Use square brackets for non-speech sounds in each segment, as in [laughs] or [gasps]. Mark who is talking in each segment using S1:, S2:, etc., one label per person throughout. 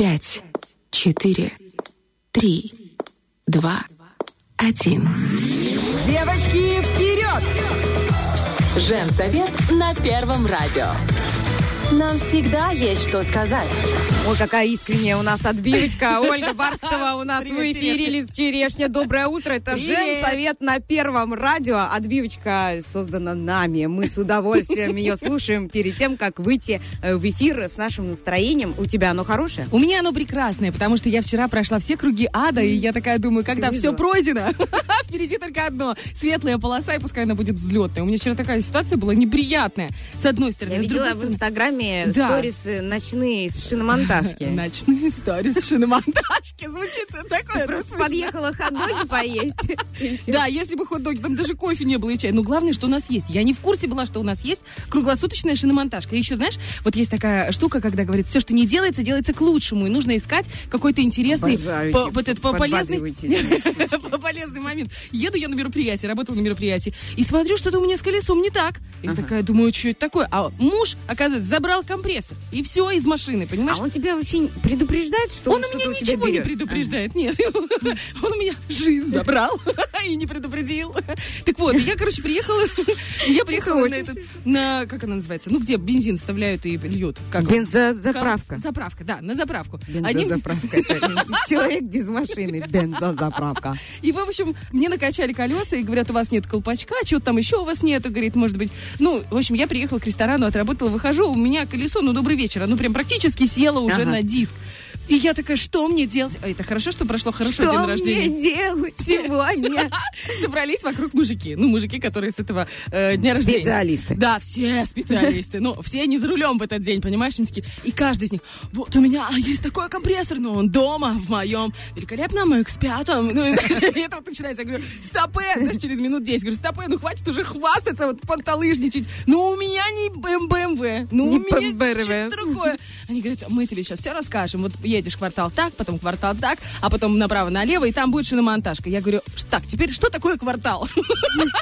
S1: пять, четыре, три, два, один.
S2: Девочки, вперед!
S3: Женсовет на Первом радио.
S4: Нам всегда есть что сказать.
S2: Ой, какая искренняя у нас отбивочка. [laughs] Ольга Бархтова у нас
S3: Привет,
S2: в эфире.
S3: Черешня.
S2: Лиз Черешня. Доброе утро. Это
S3: Привет.
S2: Женсовет на Первом радио. Отбивочка создана нами. Мы с удовольствием ее слушаем перед тем, как выйти э, в эфир с нашим настроением. У тебя оно хорошее?
S5: У меня оно прекрасное, потому что я вчера прошла все круги ада, и я такая думаю, когда все пройдено, [laughs] впереди только одно. Светлая полоса, и пускай она будет взлетная. У меня вчера такая ситуация была неприятная. С одной стороны.
S2: Я
S5: с другой
S2: видела в
S5: стороны-
S2: Инстаграме
S5: Да.
S2: сторисы ночные с шиномонтажки. [laughs]
S5: Ночные сторис шиномонтажки. Звучит такое.
S2: Просто подъехала хот-доги [laughs] поесть.
S5: Да, если бы хот-доги, там даже кофе не было и чай. Но главное, что у нас есть. Я не в курсе была, что у нас есть круглосуточная шиномонтажка. И еще, знаешь, вот есть такая штука, когда говорит, все, что не делается, делается к лучшему. И нужно искать какой-то интересный, по- вот это, по- полезный, [laughs] полезный момент. Еду я на мероприятие, работала на мероприятии, и смотрю, что-то у меня с колесом не так. И такая думаю, что это такое? А муж, оказывается, забрал компрессор. И все из машины, понимаешь?
S2: А он тебя вообще предупреждает, что
S5: Он
S2: он
S5: у меня
S2: что-то
S5: ничего не предупреждает, нет. [laughs] Он у меня жизнь забрал [laughs] и не предупредил. Так вот, я, короче, приехала, [laughs] я приехала на этот, на, как она называется, ну, где бензин вставляют и льют. Как?
S2: Бензозаправка.
S5: Заправка, да, на заправку.
S2: Бензозаправка. Человек без машины. Бензозаправка.
S5: И, в общем, мне накачали колеса и говорят, у вас нет колпачка, чего там еще у вас нету, говорит, может быть. Ну, в общем, я приехала к ресторану, отработала, выхожу, у меня колесо, ну, добрый вечер, оно прям практически село уже
S2: Ага.
S5: на диск. И я такая, что мне делать? А это хорошо, что прошло хорошо
S2: Что
S5: день
S2: мне
S5: рождения.
S2: делать сегодня? [laughs]
S5: Собрались вокруг мужики. Ну, мужики, которые с этого э, дня рождения.
S2: Специалисты.
S5: Да, все специалисты. Ну, все не за рулем в этот день, понимаешь? Они такие, и каждый из них, вот у меня есть такой компрессор, но он дома, в моем великолепном X5. Ну, и, [laughs] это вот начинается. Я говорю, стопэ, знаешь, через минут 10. Говорю, стопэ, ну хватит уже хвастаться, вот понталыжничать. Ну, у меня не БМВ, ну, у меня что-то другое. Они говорят, мы тебе сейчас все расскажем. Вот едешь квартал так, потом квартал так, а потом направо-налево, и там будет шиномонтажка. Я говорю, «Ш- так, теперь что такое квартал?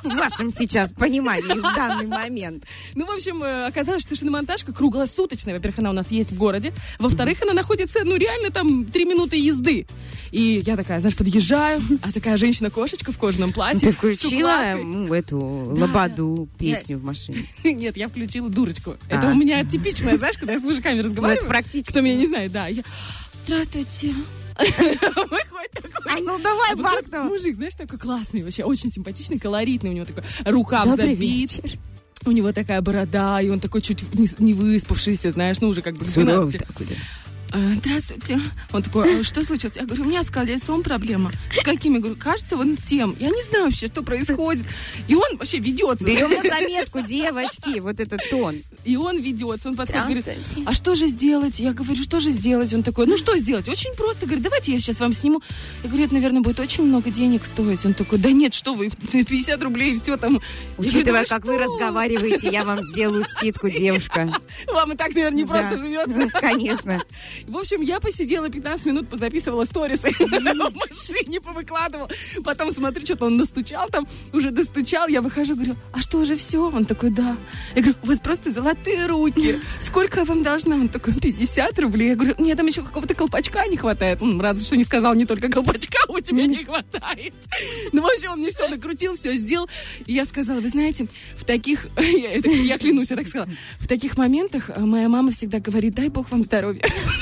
S2: В вашем сейчас понимании в данный момент.
S5: Ну, в общем, э, оказалось, что шиномонтажка круглосуточная. Во-первых, она у нас есть в городе. Во-вторых, она находится, ну, реально там три минуты езды. И я такая, знаешь, подъезжаю, а такая женщина-кошечка в кожаном платье.
S2: Ты включила эту лободу песню в машине? [laughs]
S5: Нет, я включила дурочку. Это
S2: А.
S5: у меня типичное, знаешь, когда я с мужиками
S2: Ну, это
S5: разговариваю.
S2: практически.
S5: Кто меня не знает, да. Здравствуйте. Выходит такой
S2: А ну давай,
S5: А выходит
S2: Бархтова.
S5: Мужик, знаешь, такой классный, вообще очень симпатичный, колоритный. У него такой рукав забит. У него такая борода, и он такой чуть не, не выспавшийся, знаешь, ну уже как бы к
S2: Суровый
S5: 12.
S2: такой, да.
S5: «Э, Здравствуйте. Он такой, «А что случилось? Я говорю, у меня с колесом проблема. С какими? Я говорю, кажется, вон с тем. Я не знаю вообще, что происходит. И он вообще ведется.
S2: Берем на заметку, девочки, вот этот тон.
S5: И он ведется. Он подходит, говорит, а что же сделать? Я говорю, что же сделать? Он такой, ну что сделать? Очень просто. Говорит, давайте я сейчас вам сниму. Я говорю, это, наверное, будет очень много денег стоить. Он такой, да нет, что вы, 50 рублей, все там.
S2: Учитывая,
S5: «Да
S2: как вы разговариваете, я вам сделаю скидку, девушка.
S5: Вам и так, наверное, не просто живется.
S2: Конечно.
S5: В общем, я посидела 15 минут, позаписывала сторисы [laughs] в машине, повыкладывала. Потом смотрю, что-то он настучал там, уже достучал. Я выхожу, говорю, а что, уже все? Он такой, да. Я говорю, у вас просто золотые руки. Сколько я вам должна? Он такой, 50 рублей. Я говорю, нет, там еще какого-то колпачка не хватает. Он разве что не сказал, не только колпачка у тебя не хватает. Ну, вообще, он мне все накрутил, все сделал. И я сказала, вы знаете, в таких, [laughs] я, я клянусь, я так сказала, в таких моментах э, моя мама всегда говорит, дай бог вам здоровья.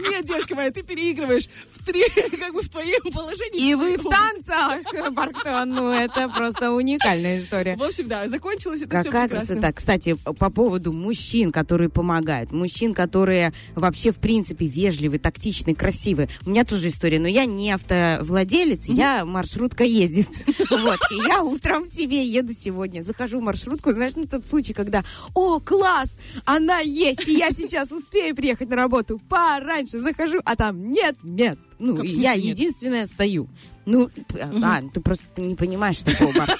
S5: нет, девушка моя, ты переигрываешь в три, [laughs] как бы в твоем положении.
S2: И вы в танцах, [laughs] Бархтова. Ну, это просто уникальная история.
S5: В общем, да, закончилось это все прекрасно.
S2: красота. Кстати, по поводу мужчин, которые помогают. Мужчин, которые вообще, в принципе, вежливы, тактичны, красивы. У меня тоже история, но я не автовладелец, я маршрутка ездит. [laughs] Вот. И я утром себе еду сегодня. Захожу в маршрутку, знаешь, на тот случай, когда, о, класс, она есть, и я сейчас успею приехать на работу пораньше. Захожу, а там нет мест. Ну,
S5: Как
S2: я
S5: нет?
S2: единственная стою. Ну, п- а, ты просто не понимаешь такого. [laughs]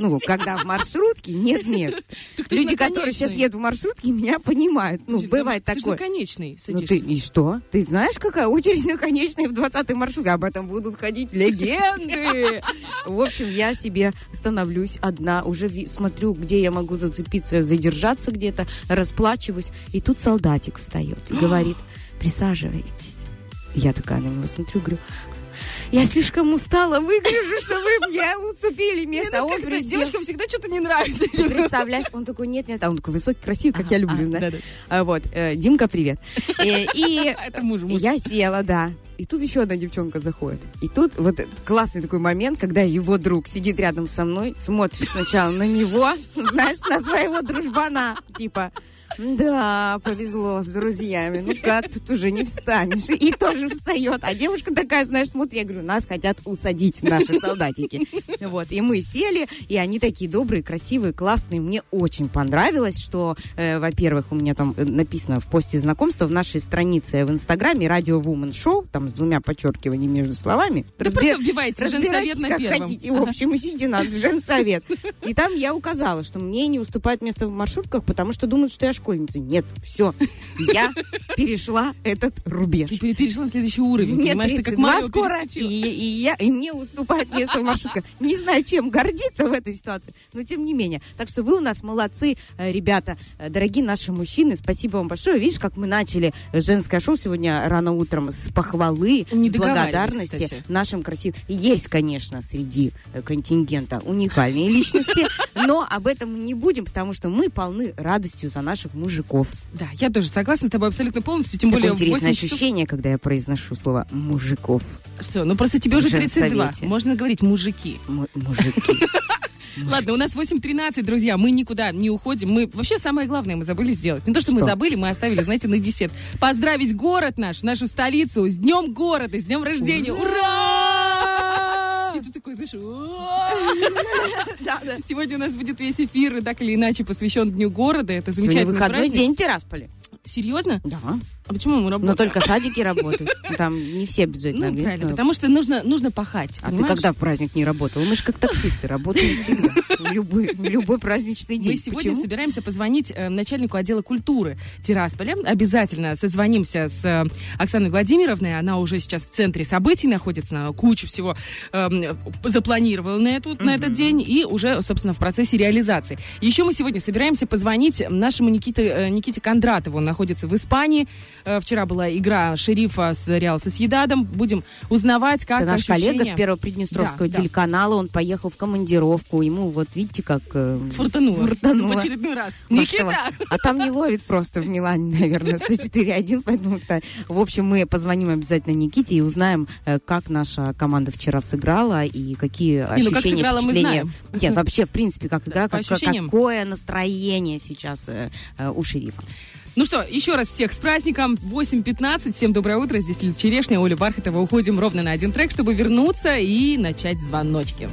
S2: Ну, когда в маршрутке нет мест.
S5: Ты
S2: Люди, которые сейчас едут в маршрутке, меня понимают. Ну, бывает
S5: ты Ты
S2: такое. Ну
S5: садишься.
S2: ты и что? Ты знаешь, какая очередь на конечной в 20-й маршрутке? Об этом будут ходить легенды. В общем, я себе становлюсь одна, уже смотрю, где я могу зацепиться, задержаться где-то, расплачиваюсь. И тут солдатик встает и [gasps] говорит, присаживайтесь. Я такая на него смотрю, говорю, я слишком устала, выгляжу, что вы мне уступили место. а он присел.
S5: девочкам всегда что-то не нравится.
S2: Ты представляешь, он такой, нет, нет, а он такой высокий, красивый, как я люблю,
S5: а,
S2: знаешь.
S5: да-да.
S2: А, Вот, э, Димка, привет. Э, И [laughs]
S5: Это муж, муж.
S2: я села, да. И тут еще одна девчонка заходит. И тут вот классный такой момент, когда его друг сидит рядом со мной, смотрит сначала на него, [laughs] знаешь, на своего дружбана. Типа, да, повезло с друзьями. Ну как, тут уже не встанешь. И тоже встает. А девушка такая, знаешь, смотри, я говорю, нас хотят усадить наши солдатики. Вот, и мы сели, и они такие добрые, красивые, классные. Мне очень понравилось, что, э, во-первых, у меня там э, написано в посте знакомства в нашей странице в Инстаграме радио Woman Show, там с двумя подчеркиваниями между словами.
S5: Да
S2: Разбер-
S5: просто вбивайте женсовет на
S2: как
S5: первом.
S2: хотите. В общем, ищите нас, женсовет. И там я указала, что мне не уступает место в маршрутках, потому что думают, что я школьница. Нет, все. Я [laughs] перешла этот рубеж.
S5: Ты пере- перешла на следующий уровень,
S2: Мне
S5: понимаешь? Ты как
S2: 32
S5: Марио
S2: скоро, и, и я, и мне уступает место в маршрутках. Не знаю, чем гордиться в этой ситуации, но тем не менее. Так что вы у нас молодцы, э, ребята, э, дорогие наши мужчины. Спасибо вам большое. Видишь, как мы начали женское шоу сегодня рано утром с похвалы,
S5: Не
S2: с благодарности
S5: кстати.
S2: нашим красивым. Есть, конечно, среди э, контингента уникальные личности, но об этом мы не будем, потому что мы полны радостью за наших мужиков.
S5: Да, я тоже согласна с тобой абсолютно полностью, тем более
S2: Такое
S5: в
S2: интересное
S5: 8 часов.
S2: ощущение, когда я произношу слово мужиков.
S5: Что, ну просто тебе уже
S2: В
S5: 32.
S2: женсовете.
S5: Можно говорить мужики.
S2: М- мужики. [laughs]
S5: Ладно, у нас 8.13, друзья, мы никуда не уходим. Мы вообще самое главное мы забыли сделать. Не то, что, мы
S2: Что?
S5: забыли, мы оставили, знаете, на десерт. Поздравить город наш, нашу столицу с днем города, с днем рождения. Ура! Ты такой, знаешь! [laughs] Сегодня у нас будет весь эфир, так или иначе, посвящен Дню города. Это
S2: Сегодня
S5: замечательный
S2: выходной день в Тирасполе.
S5: Серьезно?
S2: Да.
S5: А почему мы работаем?
S2: Но только садики работают. Там не все бюджетные
S5: Ну, правильно, потому что нужно, нужно пахать.
S2: А ты когда в праздник не работал? Мы же как таксисты работаем всегда. В любой, в любой праздничный день.
S5: Мы сегодня
S2: Почему?
S5: собираемся позвонить э, начальнику отдела культуры Тирасполя. Обязательно созвонимся с э, Оксаной Владимировной. Она уже сейчас в центре событий находится, она кучу всего эм, запланировала на, эту, на этот день и уже, собственно, в процессе реализации. Еще мы сегодня собираемся позвонить нашему Никите, э, Никите Кондратову. Он находится в Испании. Э, Вчера была игра шерифа с Реал Сосьедадом. Будем узнавать, как
S2: Это наш коллега
S5: ощущения.
S2: с Первого Приднестровского
S5: Да, да.
S2: телеканала. Он поехал в командировку. Ему вот видите, как... э,
S5: Фуртануло.
S2: Фуртануло.
S5: В очередной раз. Никита!
S2: А там не ловит просто в Милане, наверное, 104.1, поэтому... В общем, мы позвоним обязательно Никите и узнаем, э, как наша команда вчера сыграла и какие
S5: Не, ну, как
S2: ощущения,
S5: сыграла,
S2: впечатления. Нет, вообще, в принципе, как игра, как- какое настроение сейчас э, э, у шерифа.
S5: Ну что, еще раз всех с праздником. 8.15. Всем доброе утро. Здесь Лиза Черешня, Оля Бархатова. Уходим ровно на один трек, чтобы вернуться и начать звоночки.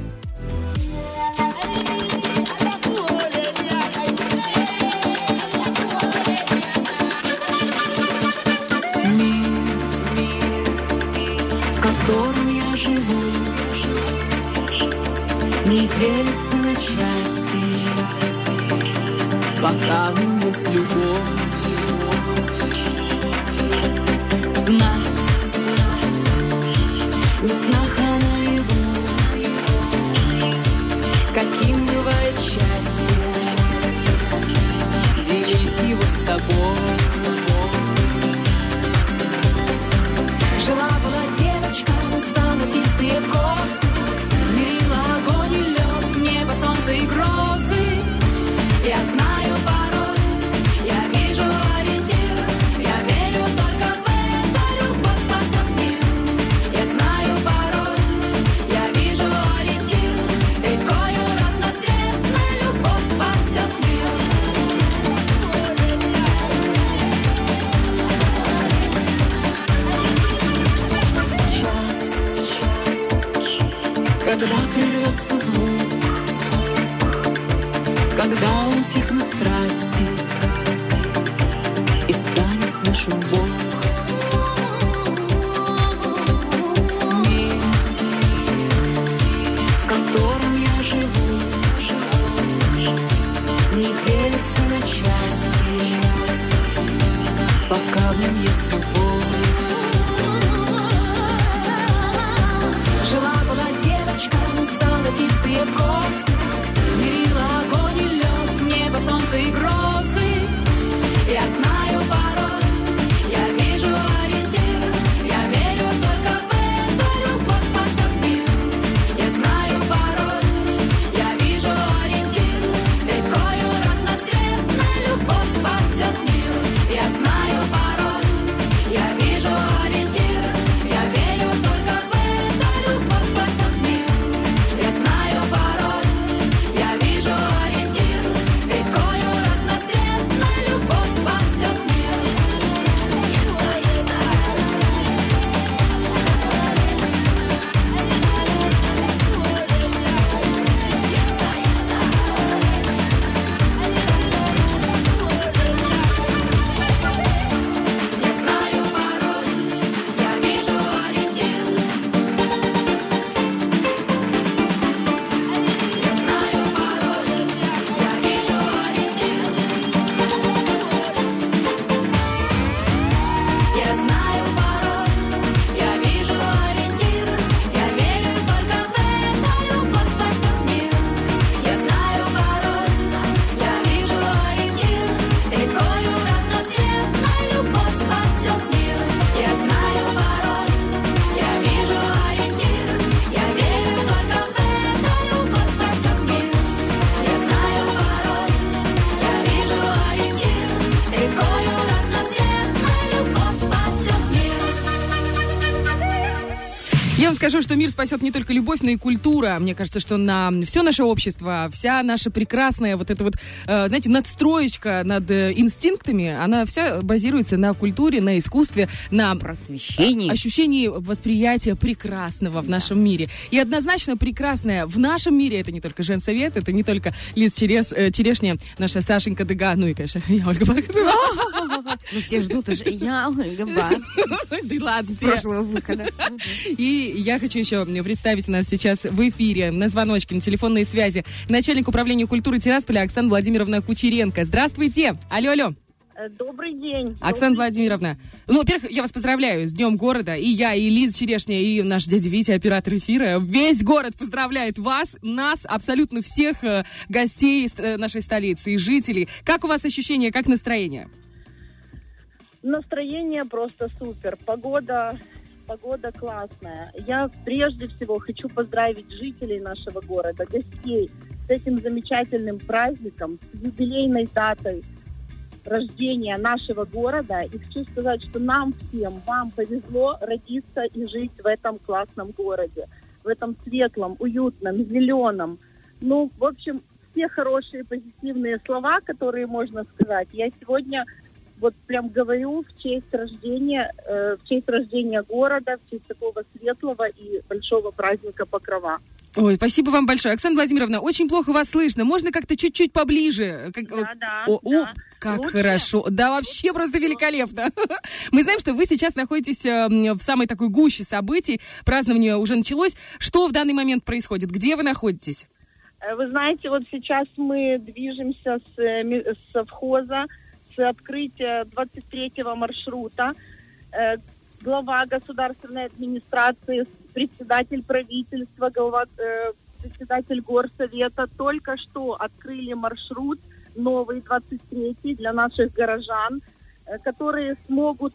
S3: живу, не делится на части, пока в нем есть любовь. Знать, не в снах, а наяву, каким бывает счастье, делить его с тобой. Когда прервется звук, когда утихнут страсти и станет слышен Бог.
S5: Скажу, что мир спасет не только любовь, но и культура. Мне кажется, что на все наше общество, вся наша прекрасная вот эта вот, э, знаете, надстроечка над э, инстинктами, она вся базируется на культуре, на искусстве, на
S2: Просвещение.
S5: ощущении восприятия прекрасного в нашем мире. И однозначно прекрасное в нашем мире это не только женсовет, это не только Лиз Черес, э, Черешня, наша Сашенька Дега, ну и, конечно, я Ольга Бархатова.
S2: Ну, все ждут уже. Я Ольга Бар. [laughs]
S5: Да ладно
S2: С
S5: тебе.
S2: прошлого выхода.
S5: И я хочу еще представить у нас сейчас в эфире на звоночке, на телефонной связи начальник управления культуры Тирасполя Оксана Владимировна Кучеренко. Здравствуйте. Алло, алло.
S6: Э, Добрый день.
S5: Оксана Владимировна. Ну, во-первых, я вас поздравляю с Днем города. И я, и Лиза Черешня, и наш дядя Витя, оператор эфира. Весь город поздравляет вас, нас, абсолютно всех э, гостей ст- э, нашей столицы и жителей. Как у вас ощущения, как настроение?
S6: Настроение просто супер. Погода, погода классная. Я прежде всего хочу поздравить жителей нашего города, гостей с этим замечательным праздником, с юбилейной датой рождения нашего города. И хочу сказать, что нам всем, вам повезло родиться и жить в этом классном городе, в этом светлом, уютном, зеленом. Ну, в общем, все хорошие позитивные слова, которые можно сказать, я сегодня вот прям говорю в честь рождения, э, в честь рождения города, в честь такого светлого и большого праздника Покрова.
S5: Ой, спасибо вам большое. Оксана Владимировна, очень плохо вас слышно. Можно как-то чуть-чуть поближе? Как-
S6: Да, да,
S5: О, о,
S6: да.
S5: как
S6: Лучше?
S5: хорошо. Да, вообще просто великолепно. [laughs] Мы знаем, что вы сейчас находитесь э, в самой такой гуще событий. Празднование уже началось. Что в данный момент происходит? Где вы находитесь?
S6: Э, Вы знаете, вот сейчас мы движемся с, э, с совхоза, открытия 23-го маршрута. Э, Глава государственной администрации, председатель правительства, глава, э, председатель горсовета только что открыли маршрут новый 23 для наших горожан, э, которые смогут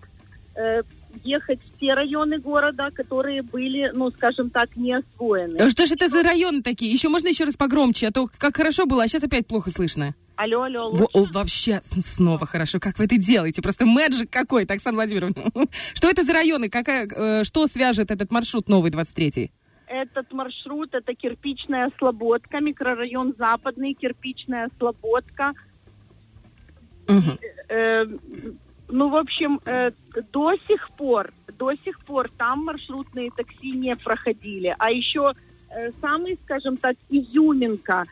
S6: ехать в те районы города, которые были, ну, скажем так, не освоены.
S5: Что же это за районы такие? Еще можно еще раз погромче, а то как хорошо было, а сейчас опять плохо слышно.
S6: Алло, алло,
S5: Во-
S6: лучше?
S5: о, вообще снова хорошо. Как вы это делаете? Просто мэджик какой-то, Оксана Владимировна. [laughs] Что это за районы? Какая, э, что свяжет этот маршрут новый 23-й?
S6: Этот маршрут это кирпичная слободка, микрорайон Западный, кирпичная слободка.
S5: Мгм.
S6: Э, ну, в общем, э, до сих пор, до сих пор там маршрутные такси не проходили. А еще э, самый, скажем так, изюминка,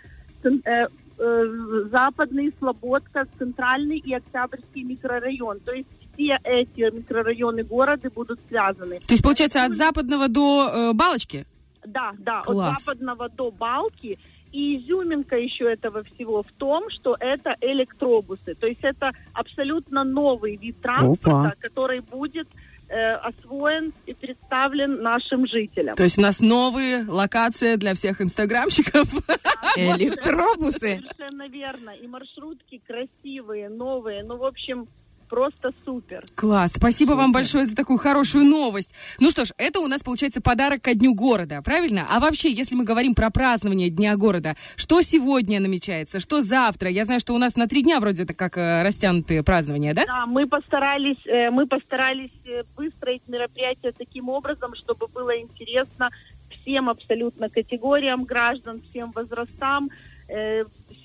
S6: э, Западный, Слободка, Центральный и Октябрьский микрорайон. То есть все эти микрорайоны города будут связаны.
S5: То есть, получается, от западного до э, Балочки?
S6: Да, да,
S5: Класс.
S6: от западного до Балки. И изюминка еще этого всего в том, что это электробусы. То есть это абсолютно новый вид транспорта, который будет э, освоен и представлен нашим жителям.
S5: То есть у нас новые локации для всех инстаграмщиков. [laughs]
S2: Электробусы.
S6: Совершенно верно. И маршрутки красивые, новые. Ну, в общем, просто супер.
S5: Класс. Спасибо вам большое за такую хорошую новость. Ну что ж, это у нас получается подарок ко Дню города, правильно? А вообще, если мы говорим про празднование Дня города, что сегодня намечается, что завтра? Я знаю, что у нас на три дня вроде это как э, растянутые празднования, да?
S6: Да, мы постарались, э, мы постарались э, выстроить мероприятие таким образом, чтобы было интересно всем абсолютно категориям граждан, всем возрастам.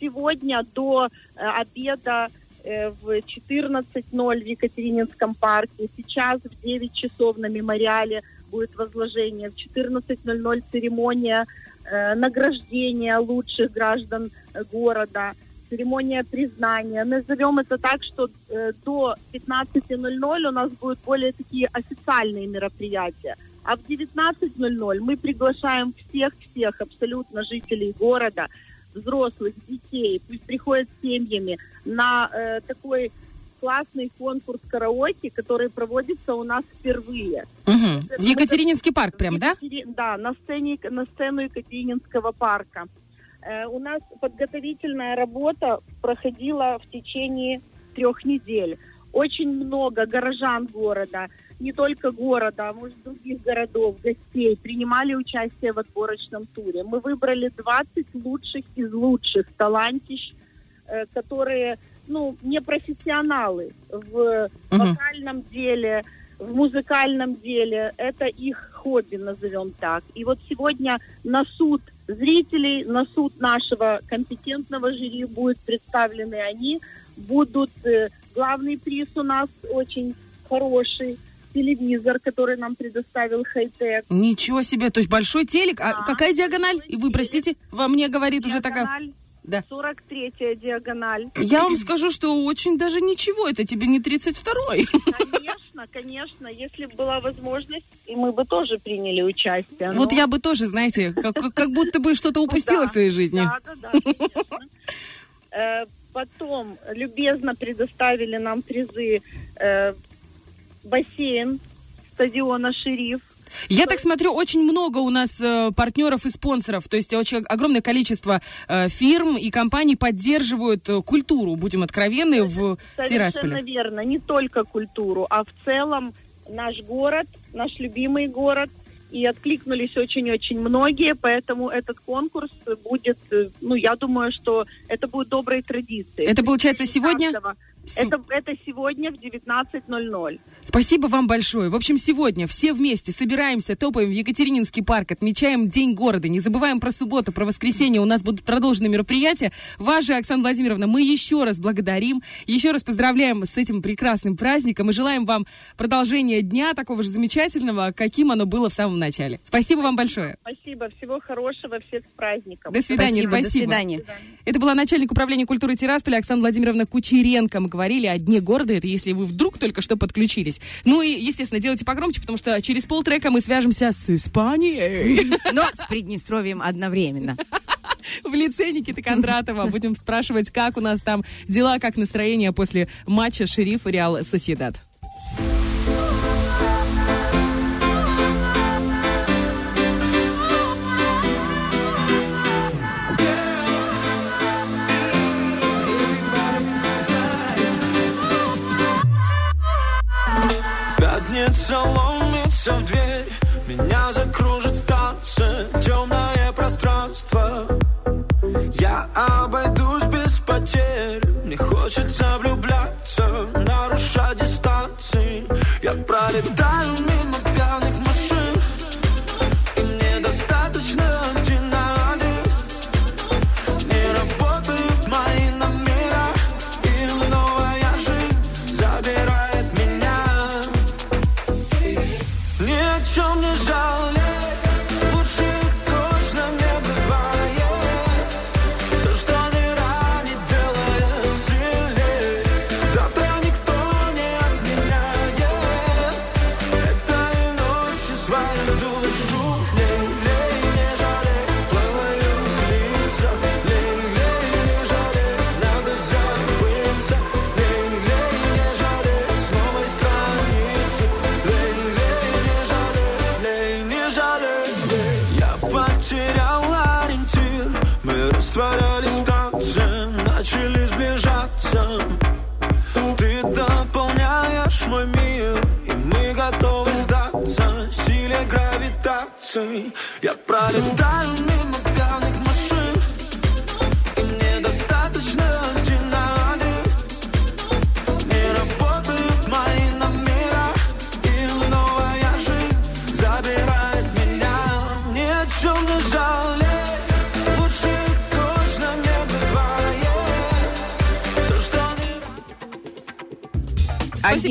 S6: Сегодня до обеда в 14.00 в Екатерининском парке, сейчас в 9 часов на мемориале будет возложение, в 14.00 церемония э, награждения лучших граждан э, города, церемония признания. Назовем это так, что э, до 15.00 у нас будут более такие официальные мероприятия. А в 19.00 мы приглашаем всех-всех абсолютно жителей города, взрослых, детей, пусть приходят с семьями на э, такой классный конкурс караоке, который проводится у нас впервые.
S5: Мгм. В Екатерининский парк прям, да?
S6: Да, на, сцене, на сцену Екатерининского парка. Э, у нас подготовительная работа проходила в течение трех недель. Очень много горожан города, не только города, а может других городов, гостей принимали участие в отборочном туре. Мы выбрали 20 лучших из лучших талантищ, э, которые, ну, не профессионалы в вокальном деле, в музыкальном деле. Это их хобби, назовем так. И вот сегодня на суд зрителей, на суд нашего компетентного жюри будут представлены они. Будут э, главный приз у нас очень хороший телевизор, который нам предоставил Хайтек.
S5: Ничего себе, то есть большой телек. А
S6: Да.
S5: какая диагональ? И вы, простите, во мне говорит уже такая...
S6: Диагональ,
S5: Да.
S6: 43-я диагональ.
S5: Я вам скажу, что очень даже ничего, это тебе не 32-й.
S6: Конечно, конечно, если бы была возможность, и мы бы тоже приняли участие.
S5: Вот
S6: но-
S5: я бы тоже, знаете, как, как- будто бы что-то упустила
S6: Ну да,
S5: в своей жизни.
S6: Да, да, да. Э, Потом любезно предоставили нам призы э, бассейн стадиона «Шериф».
S5: Я так смотрю, очень много у нас э, партнеров и спонсоров, то есть очень огромное количество э, фирм и компаний поддерживают э, культуру, будем откровенны, в
S6: Совершенно
S5: Тирасполе.
S6: верно. Не только культуру, а в целом наш город, наш любимый город. И откликнулись очень-очень многие, поэтому этот конкурс будет, э, ну, я думаю, что это будет доброй традицией.
S5: Это получается сегодня?
S6: 19-го.
S5: Сев-
S6: Это, это сегодня в 19.00.
S5: Спасибо вам большое. В общем, сегодня все вместе собираемся, топаем в Екатерининский парк, отмечаем День города, не забываем про субботу, про воскресенье. У нас будут продолжены мероприятия. Вас же, Оксана Владимировна, мы еще раз благодарим, еще раз поздравляем с этим прекрасным праздником и желаем вам продолжения дня такого же замечательного, каким оно было в самом начале. Спасибо вам большое.
S6: Спасибо, всего хорошего, всех с праздником.
S5: До свидания.
S2: Спасибо, до
S5: спасибо.
S2: свидания.
S5: Это была начальник управления культуры Тирасполя Оксана Владимировна Кучеренко. Мы говорили о Дне города. Это если вы вдруг только что подключились. Ну и, естественно, делайте погромче, потому что через полтрека мы свяжемся с Испанией.
S2: Но с Приднестровьем одновременно.
S5: В лице Никиты Кондратова. Будем спрашивать, как у нас там дела, как настроение после матча Шериф и Реал Соседат.
S7: Пространство Я обойдусь без потерь. Мне хочется влюбляться Нарушать дистанции. Я пролетаю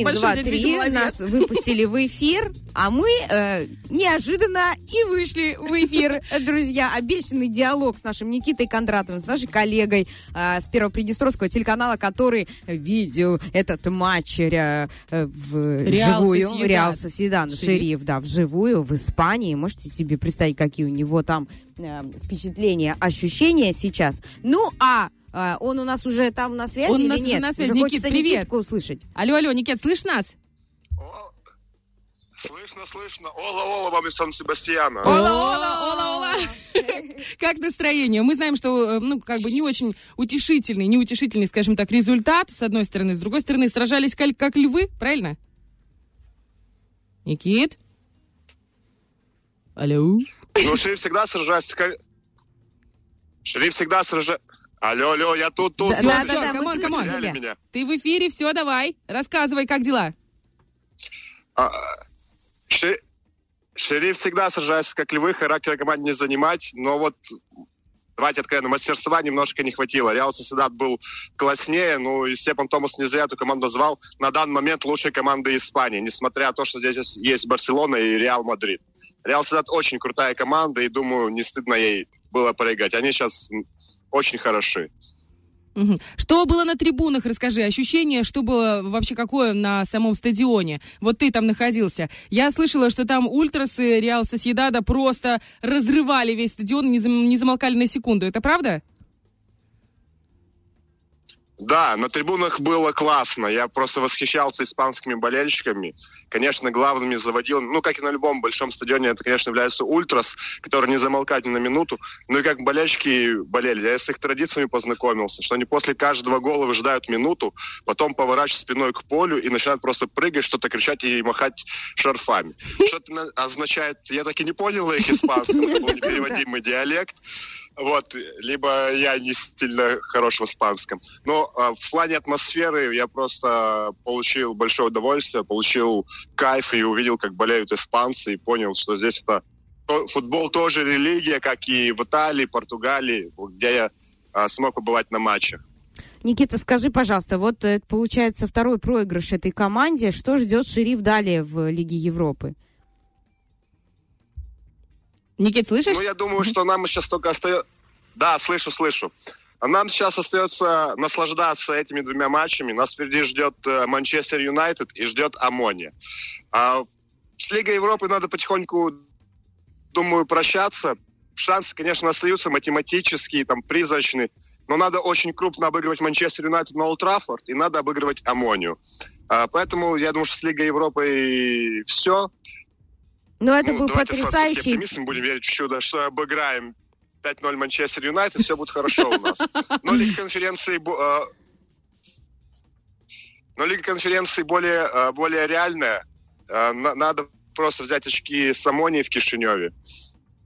S7: Один,
S5: большое,
S2: два, три. Нас выпустили в эфир, а мы э, неожиданно и вышли в эфир, друзья. Обещанный диалог с нашим Никитой Кондратовым, с нашей коллегой э, с Первого Приднестровского телеканала, который видел этот матч э, в
S5: Реал
S2: живую.
S5: Сосьедад.
S2: Реал Соседан,
S5: Шериф.
S2: Шериф, да, вживую, в Испании. Можете себе представить, какие у него там э, впечатления, ощущения сейчас. Ну, а э, он у нас уже там на связи
S5: Он у
S2: или
S5: нас уже
S2: нет?
S5: на связи.
S2: Уже
S5: Никит, привет.
S2: Никитку услышать.
S5: Алло, алло, Никит, слышь нас?
S8: О, Слышно, слышно. Ола, ола, вам из Сан-Себастьяна.
S5: Ола, ола, ола, ола. [laughs] Как настроение? Мы знаем, что, э, ну, как бы не очень утешительный, неутешительный, скажем так, результат, с одной стороны. С другой стороны, сражались как, как львы, правильно? Никит? Алло?
S8: Ну, шериф всегда сражается. Шериф всегда сражается. Алло, алло, я тут, тут,
S2: Да,
S8: тут.
S2: да,
S5: всё,
S2: да, come
S5: on,
S2: come
S8: on. меня.
S5: Ты в эфире, все, давай. Рассказывай, как дела?
S8: А, Ши- Шериф всегда сражается как львы, характера команде не занимать, но вот давайте откровенно, мастерства немножко не хватило. Реал Сосьедад был класснее, ну и Степан Томас не зря эту команду назвал на данный момент лучшей командой Испании, несмотря на то, что здесь есть- есть Барселона и Реал Мадрид. Реал Соседат очень крутая команда, и думаю, не стыдно ей было проиграть. Они сейчас очень хороши.
S5: Что было на трибунах, расскажи. Ощущение, что было вообще какое на самом стадионе? Вот ты там находился. Я слышала, что там ультрасы Реал Соседада просто разрывали весь стадион, не замолкали на секунду. Это правда?
S8: Да, на трибунах было классно. Я просто восхищался испанскими болельщиками. Конечно, главными заводил, ну, как и на любом большом стадионе, это, конечно, является ультрас, который не замолкает ни на минуту. Ну и как болельщики болели. Я с их традициями познакомился, что они после каждого гола выжидают минуту, потом поворачивают спиной к полю и начинают просто прыгать, что-то кричать и махать шарфами. Что это на- означает? Я так и не понял их испанском, это был [laughs] непереводимый диалект. Вот, либо я не сильно хорош в испанском. Но а, в плане атмосферы я просто получил большое удовольствие, получил кайф и увидел, как болеют испанцы, и понял, что здесь это то- футбол тоже религия, как и в Италии, Португалии, где я а, смог побывать на матчах.
S2: Никита, скажи, пожалуйста, вот это получается второй проигрыш этой команде. Что ждет шериф далее в Лиге Европы?
S5: Никит, слышишь?
S8: Ну, я думаю, что нам сейчас только остается... Да, слышу, слышу. Нам сейчас остается наслаждаться этими двумя матчами. Нас впереди ждет э, Манчестер Юнайтед и ждет Амония. А с Лигой Европы надо потихоньку, думаю, прощаться. Шансы, конечно, остаются математические, там, призрачные. Но надо очень крупно обыгрывать Манчестер Юнайтед на Олд и надо обыгрывать Амонию. А, поэтому я думаю, что с Лигой Европы все.
S2: Ну, это
S8: Ну,
S2: был
S8: давайте
S2: потрясающий...
S8: оптимистом будем верить в чудо, что обыграем 5-0 Манчестер Юнайтед, все будет хорошо у нас. Но Лига конференции... э, Но Лига конференции более, э, более реальная. Э, на- Надо просто взять очки с Амонии в Кишиневе.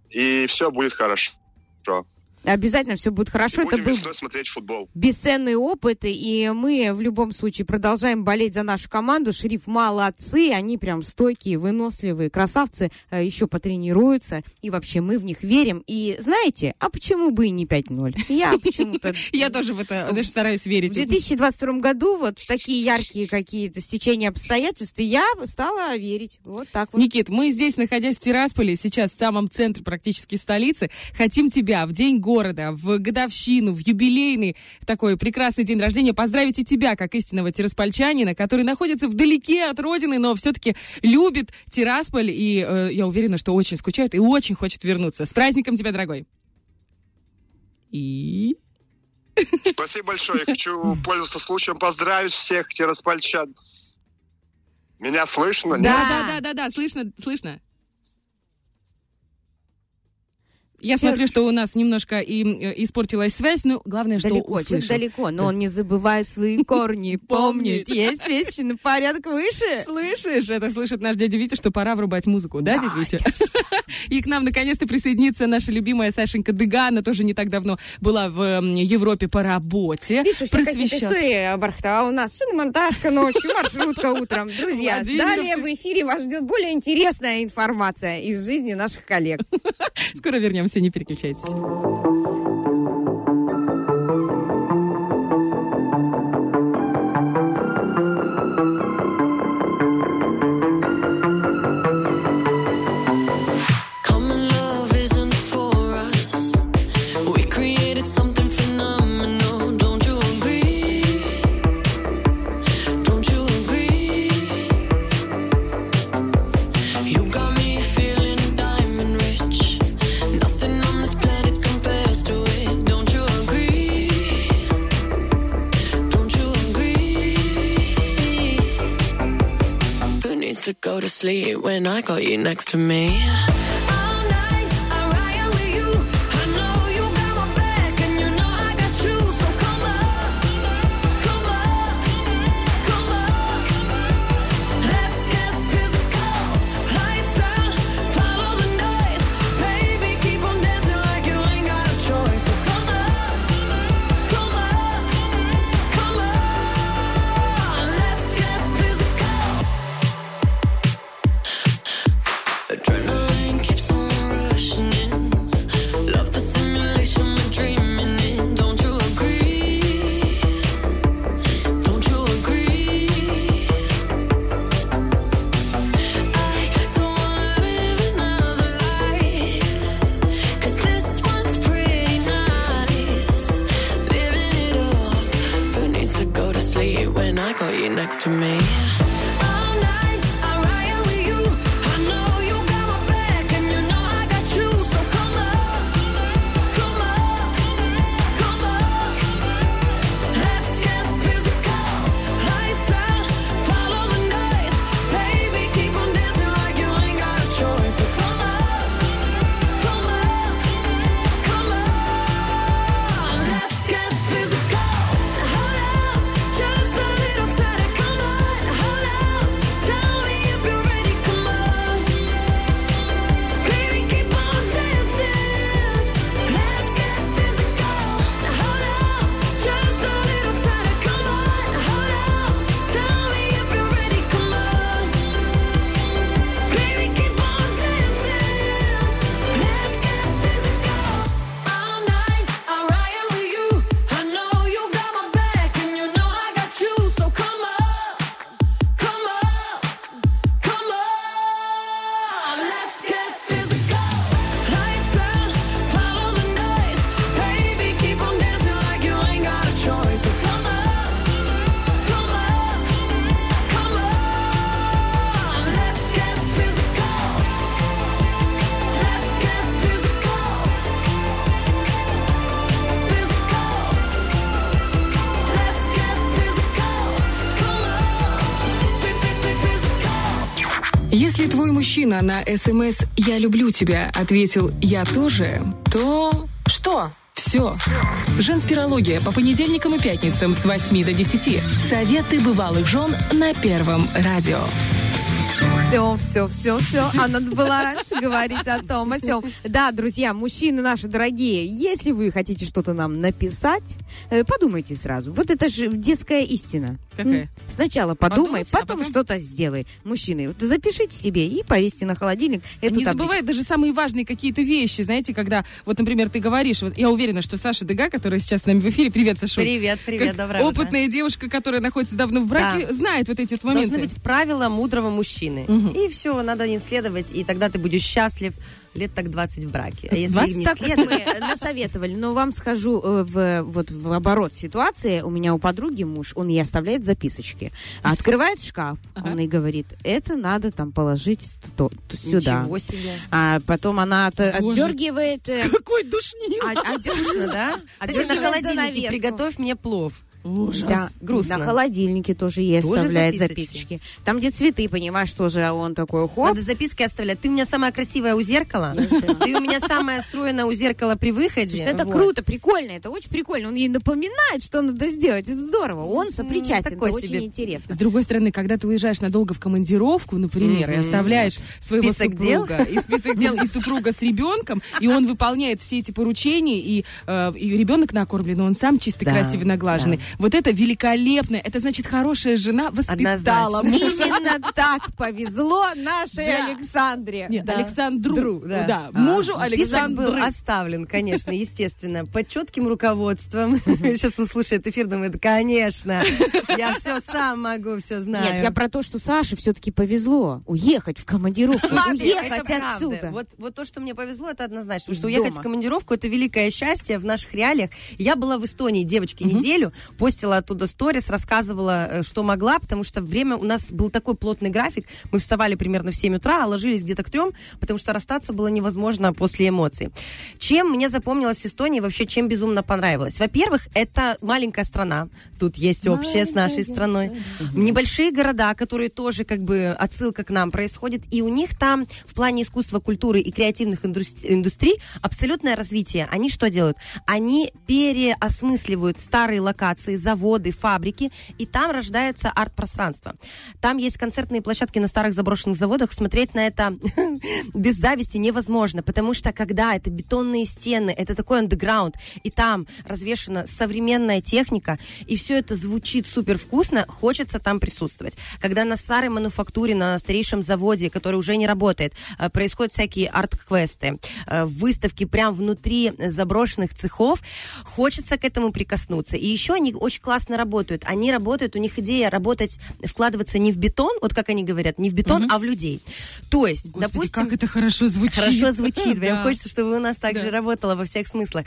S8: И все будет хорошо.
S2: Обязательно все будет хорошо.
S8: И
S2: Это был
S8: весной смотреть футбол.
S2: бесценный опыт, и мы в любом случае продолжаем болеть за нашу команду. Шериф молодцы, они прям стойкие, выносливые, красавцы, э, еще потренируются, и вообще мы в них верим. И знаете, а почему бы и не 5-0? Я [laughs] почему-то...
S5: Я тоже в это даже стараюсь
S2: В
S5: верить.
S2: 2022 году вот в такие яркие какие-то стечения обстоятельств я стала верить. Вот так вот.
S5: Никит, мы здесь, находясь в Тирасполе, сейчас в самом центре практически столицы, хотим тебя в день города, в годовщину, в юбилейный такой прекрасный день рождения поздравить и тебя, как истинного тираспольчанина, который находится вдалеке от родины, но все-таки любит Тирасполь, и э, я уверена, что очень скучает и очень хочет вернуться. С праздником тебя, дорогой! И...
S8: Спасибо большое. Я хочу пользоваться случаем поздравить всех тираспольчан. Меня слышно? Нет?
S5: Да, да, да, да, да, слышно, слышно. Я смотрю, что у нас немножко и, э, испортилась связь, но главное, что
S2: Далеко,
S5: услышал.
S2: далеко, но он не забывает свои [laughs] корни, помнит. Есть вещи на порядок выше.
S5: Слышишь? Это слышит наш дядя Витя, что пора врубать музыку, да, дядя Витя? [laughs] И к нам наконец-то присоединится наша любимая Сашенька Дыга. Она тоже не так давно была в Европе по работе.
S2: Видишь, у всех какие-то истории барахта. А у нас шиномонтажка ночью, маршрутка утром. [laughs] Друзья, далее в эфире вас ждет более интересная информация из жизни наших коллег.
S5: Скоро вернемся, не переключайтесь.
S3: I got you next to me?
S1: Мужчина на СМС «Я люблю тебя» ответил «Я тоже», то...
S4: Что?
S1: Все. Женспирология по понедельникам и пятницам с 8 до 10. Советы бывалых жен на Первом радио.
S2: Все, все, все, все. А надо было раньше говорить о том, о сём. Да, друзья, мужчины наши дорогие, если вы хотите что-то нам написать, э, подумайте сразу. Вот это же детская истина.
S5: Какая?
S2: Сначала подумай,
S5: Подумайте, а
S2: потом,
S5: потом?
S2: что-то сделай. Мужчины, вот запишите себе и повесьте на холодильник эту
S5: не
S2: табличку.
S5: забывай даже самые важные какие-то вещи, знаете, когда, вот, например, ты говоришь, вот я уверена, что Саша Дега, которая сейчас с нами в эфире, привет, Саша.
S9: Привет, привет, доброе утро.
S5: опытная девушка, которая находится давно в браке, знает вот эти вот моменты.
S9: Должны быть правила мудрого мужчины. И все, надо им следовать, и тогда ты будешь счастлив лет так 20 в браке. А если
S5: 20
S9: им не
S2: Так
S9: следовать...
S2: мы насоветовали, но вам скажу, э, в, вот в оборот ситуации, у меня у подруги муж, он ей оставляет записочки. А открывает шкаф, он ей говорит, это надо там положить то- то сюда.
S9: Ничего себе.
S2: А потом она от- отдергивает... э,
S5: Какой душнил!
S2: а-
S9: да? А теперь на холодильнике приготовь мне плов.
S5: Ужас.
S2: Да,
S9: грустно.
S2: На холодильнике тоже ей
S9: Тоже
S2: оставляет
S9: записочки.
S2: записочки. Там, где цветы, понимаешь, тоже он такой, хоп.
S9: Надо записки оставлять. Ты у меня самая красивая у зеркала. Ты у меня самая стройная у зеркала при выходе.
S2: Слушай, это круто, прикольно, это очень прикольно. Он ей напоминает, что надо сделать. Это здорово. Он сопричастен, это очень интересно.
S5: С другой стороны, когда ты уезжаешь надолго в командировку, например, и оставляешь своего
S9: Список дел.
S5: супруга, и список дел, и супруга с ребенком, и он выполняет все эти поручения, и, э, ребенок накормлен, он сам чистый, красивый, наглаженный. Вот это великолепно. Это значит, хорошая жена воспитала
S9: Однозначно.
S5: мужа.
S2: Именно так повезло нашей
S5: Да.
S2: Александре.
S5: Нет,
S9: Да.
S5: Александру.
S9: Дру, да.
S5: да.
S9: А,
S5: Мужу
S9: Список
S5: Александры.
S9: был оставлен, конечно, естественно, под четким руководством. [laughs] Сейчас он слушает эфир, думает, конечно, я все сам могу, все знаю.
S2: Нет, я про то, что Саше все-таки повезло уехать в командировку, уехать отсюда.
S9: Вот, вот то, что мне повезло, это однозначно. Потому что уехать в командировку это великое счастье в наших реалиях. Я была в Эстонии, девочки, неделю, постила оттуда сторис, рассказывала, э, что могла, потому что время у нас был такой плотный график. Мы вставали примерно в 7 утра, а ложились где-то к трем, потому что расстаться было невозможно после эмоций. Чем мне запомнилась Эстония, вообще чем безумно понравилось? Во-первых, это маленькая страна. Тут есть общее с нашей страной. Небольшие города, которые тоже как бы отсылка к нам происходит. И у них там в плане искусства, культуры и креативных индус- индустрий абсолютное развитие. Они что делают? Они переосмысливают старые локации, заводы, фабрики, и там рождается арт-пространство. Там есть концертные площадки на старых заброшенных заводах. Смотреть на это [laughs] без зависти невозможно, потому что когда это бетонные стены, это такой андеграунд, и там развешена современная техника, и все это звучит супер вкусно, хочется там присутствовать. Когда на старой мануфактуре, на старейшем заводе, который уже не работает, э, происходят всякие арт-квесты, э, выставки прям внутри заброшенных цехов, хочется к этому прикоснуться. И еще они очень классно работают. Они работают, у них идея работать, вкладываться не в бетон, вот как они говорят, не в бетон, а в людей. То есть,
S5: Господи,
S9: допустим...
S5: как это хорошо звучит.
S9: Хорошо звучит. [laughs] Прям хочется, чтобы у нас так же работало во всех смыслах.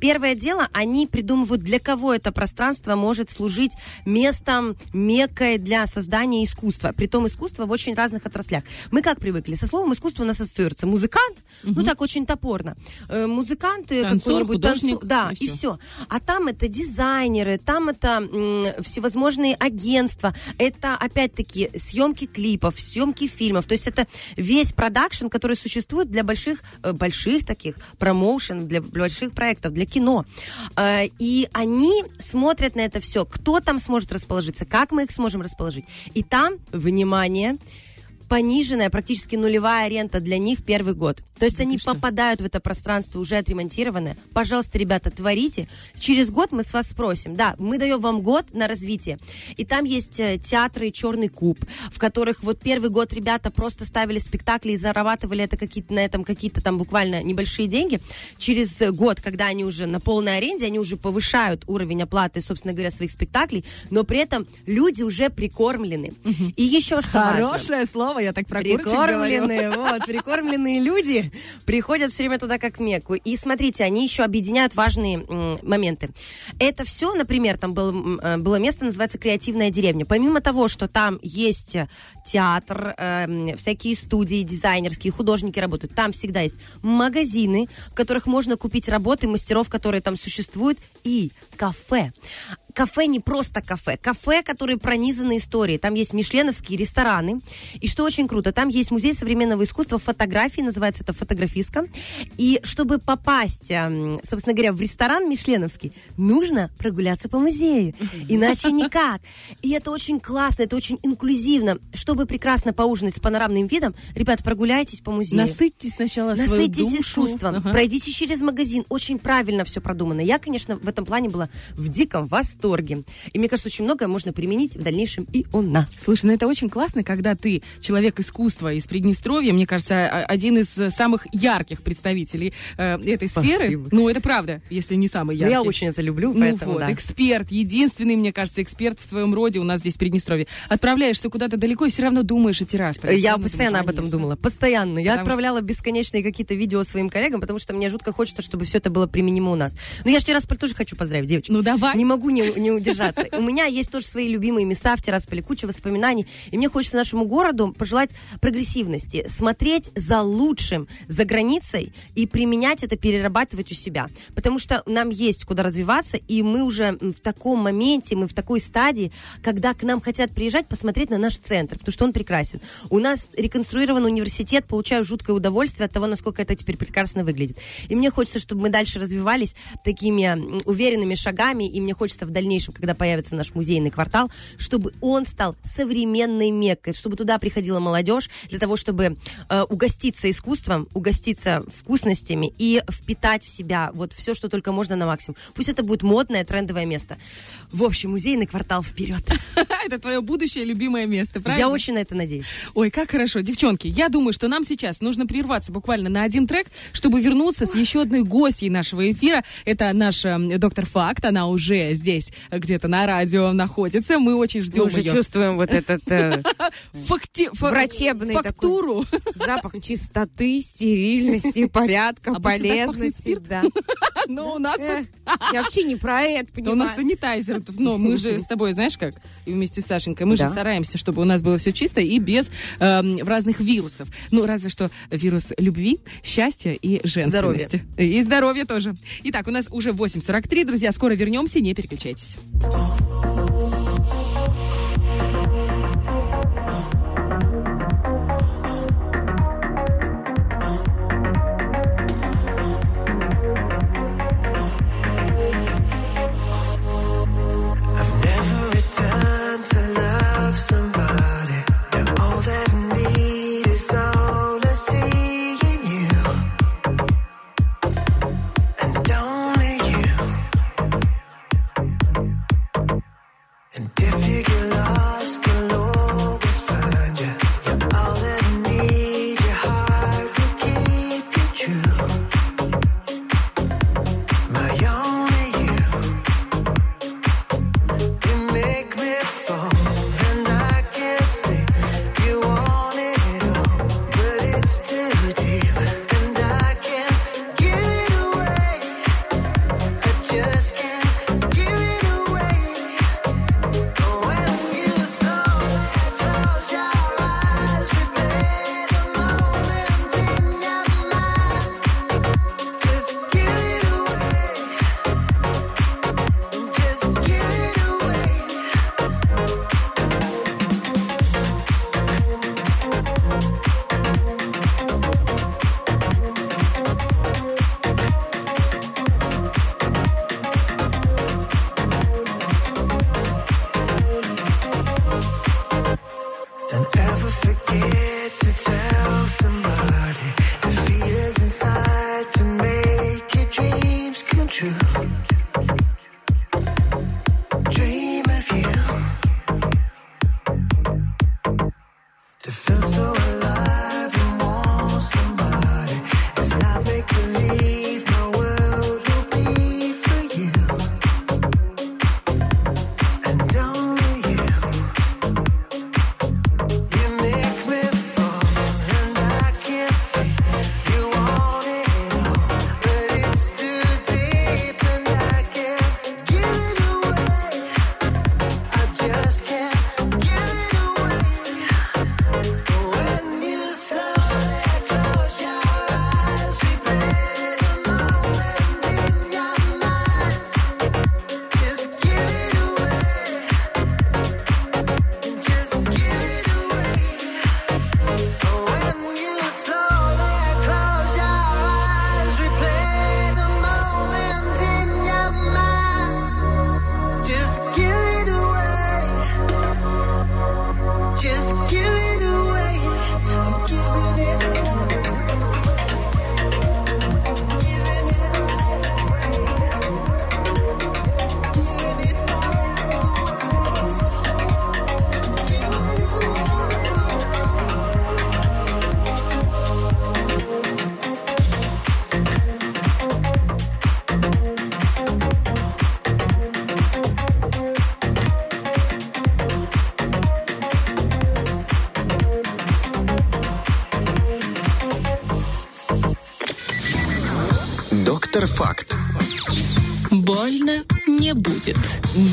S9: Первое дело, они придумывают, для кого это пространство может служить местом, меккой для создания искусства. Притом искусство в очень разных отраслях. Мы как привыкли? Со словом искусство у нас ассоциируется музыкант, ну так очень топорно. Э, Музыканты
S5: Танцор,
S9: какой-нибудь танцу- да,
S5: и
S9: все. А там это дизайнеры, там это всевозможные агентства, это опять-таки съемки клипов, съемки фильмов. То есть это весь продакшн, который существует для больших, э, больших таких промоушен, для больших проектов, для кино. Э, И они смотрят на это все. Кто там сможет расположиться, как мы их сможем расположить. И там, внимание, пониженная, практически нулевая рента для них первый год. То есть они попадают в это пространство уже отремонтированное. Пожалуйста, ребята, творите. Через год мы с вас спросим. Да, мы даем вам год на развитие. И там есть э, театры «Черный куб», в которых вот первый год ребята просто ставили спектакли и зарабатывали это какие-то, на этом какие-то там буквально небольшие деньги. Через год, когда они уже на полной аренде, они уже повышают уровень оплаты, собственно говоря, своих спектаклей, но при этом люди уже прикормлены. И еще что важно.
S5: Хорошее слово, я так про.
S9: Прикормленные, вот, прикормленные люди приходят все время туда как Мекку. И смотрите, они еще объединяют важные м, моменты. Это все, например, там был, м, э, было место, называется «Креативная деревня». Помимо того, что там есть э, театр, э, всякие студии дизайнерские, художники работают, там всегда есть магазины, в которых можно купить работы мастеров, которые там существуют, и кафе. Кафе не просто кафе. Кафе, которые пронизаны историей. Там есть мишленовские рестораны. И что очень круто, там есть музей современного искусства фотографии, называется это фотографистка. И чтобы попасть, эм, собственно говоря, в ресторан мишленовский, нужно прогуляться по музею. Иначе [laughs] никак. И это очень классно, это очень инклюзивно. Чтобы прекрасно поужинать с панорамным видом, ребят, прогуляйтесь по музею.
S5: Насытьтесь сначала свою
S9: Насытьтесь
S5: душу.
S9: искусством,
S5: Ага.
S9: пройдите через магазин. Очень правильно все продумано. Я, конечно, в этом плане была в диком восторге. И мне кажется, очень многое можно применить в дальнейшем и у нас.
S5: Слушай, ну это очень классно, когда ты человек искусства из Приднестровья, мне кажется, а- один из э, самых ярких представителей э, этой сферы.
S9: Спасибо.
S5: Ну, это правда, если не самый
S9: Но
S5: яркий.
S9: я очень это люблю,
S5: Ну
S9: поэтому
S5: вот,
S9: да.
S5: эксперт, единственный, мне кажется, эксперт в своем роде у нас здесь в Приднестровье. Отправляешься куда-то далеко и все равно думаешь о Тирасполе.
S9: Я
S5: Ну,
S9: постоянно об этом думала. Постоянно. Я
S5: Потому
S9: отправляла бесконечные какие-то видео своим коллегам, потому что мне жутко хочется, чтобы все это было применимо у нас. Но я же Тирасполь тоже хочу поздравить, девочки.
S5: Ну, давай.
S9: Не могу не, не удержаться. У меня есть тоже свои любимые места в Тирасполе, куча воспоминаний. И мне хочется нашему городу пожелать прогрессивности, смотреть за лучшим за границей и применять это, перерабатывать у себя. Потому что нам есть куда развиваться, и мы уже в таком моменте, мы в такой стадии, когда к нам хотят приезжать посмотреть на наш центр, потому что он прекрасен. У нас реконструирован университет, получаю жуткое удовольствие от того, насколько это теперь прекрасно выглядит. И мне хочется, чтобы мы дальше развивались такими уверенными шагами, и мне хочется в дальнейшем, когда появится наш музейный квартал, чтобы он стал современной меккой, чтобы туда приходила молодежь для того, чтобы э, угоститься искусством, угоститься вкусностями и впитать в себя вот все, что только можно на максимум. Пусть это будет модное, трендовое место. В общем, музейный квартал вперед. [laughs]
S5: Это твое будущее любимое место, правильно?
S9: Я очень на это надеюсь.
S5: Ой, как хорошо. Девчонки, я думаю, что нам сейчас нужно прерваться буквально на один трек, чтобы вернуться с еще одной гостьей нашего эфира. Это наш э, доктор Факт. Она уже здесь где-то на радио находится. Мы очень ждем
S2: Мы уже
S5: ее.
S2: чувствуем вот этот э, [laughs]
S5: Факти... фа-
S2: врачебный
S5: фактуру. [laughs]
S2: запах чистоты, стерильности, порядка,
S5: пахнет
S2: полезности. Да. [laughs]
S5: Но у нас
S2: Э, Я вообще не про это,
S5: то у нас
S2: понимаю.
S5: санитайзер. Но мы же с тобой, знаешь как, и вместе с Сашенькой, мы же стараемся, чтобы у нас было все чисто и без эм, разных вирусов. Ну, разве что вирус любви, счастья и женственности. И здоровья тоже. Итак, у нас уже 8.43, друзья, скоро вернемся, не переключайтесь.
S7: I've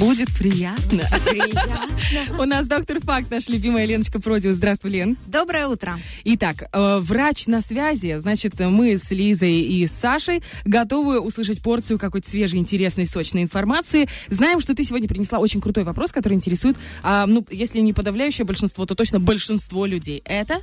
S1: Будет
S5: приятно. У нас доктор Факт, наша любимая Леночка Продиус. Здравствуй, Лен.
S2: Доброе утро.
S5: Итак, э, врач на связи. Значит, мы с Лизой и с Сашей готовы услышать порцию какой-то свежей, интересной, сочной информации. Знаем, что ты сегодня принесла очень крутой вопрос, который интересует, а, ну, если не подавляющее большинство, то точно большинство людей. Это?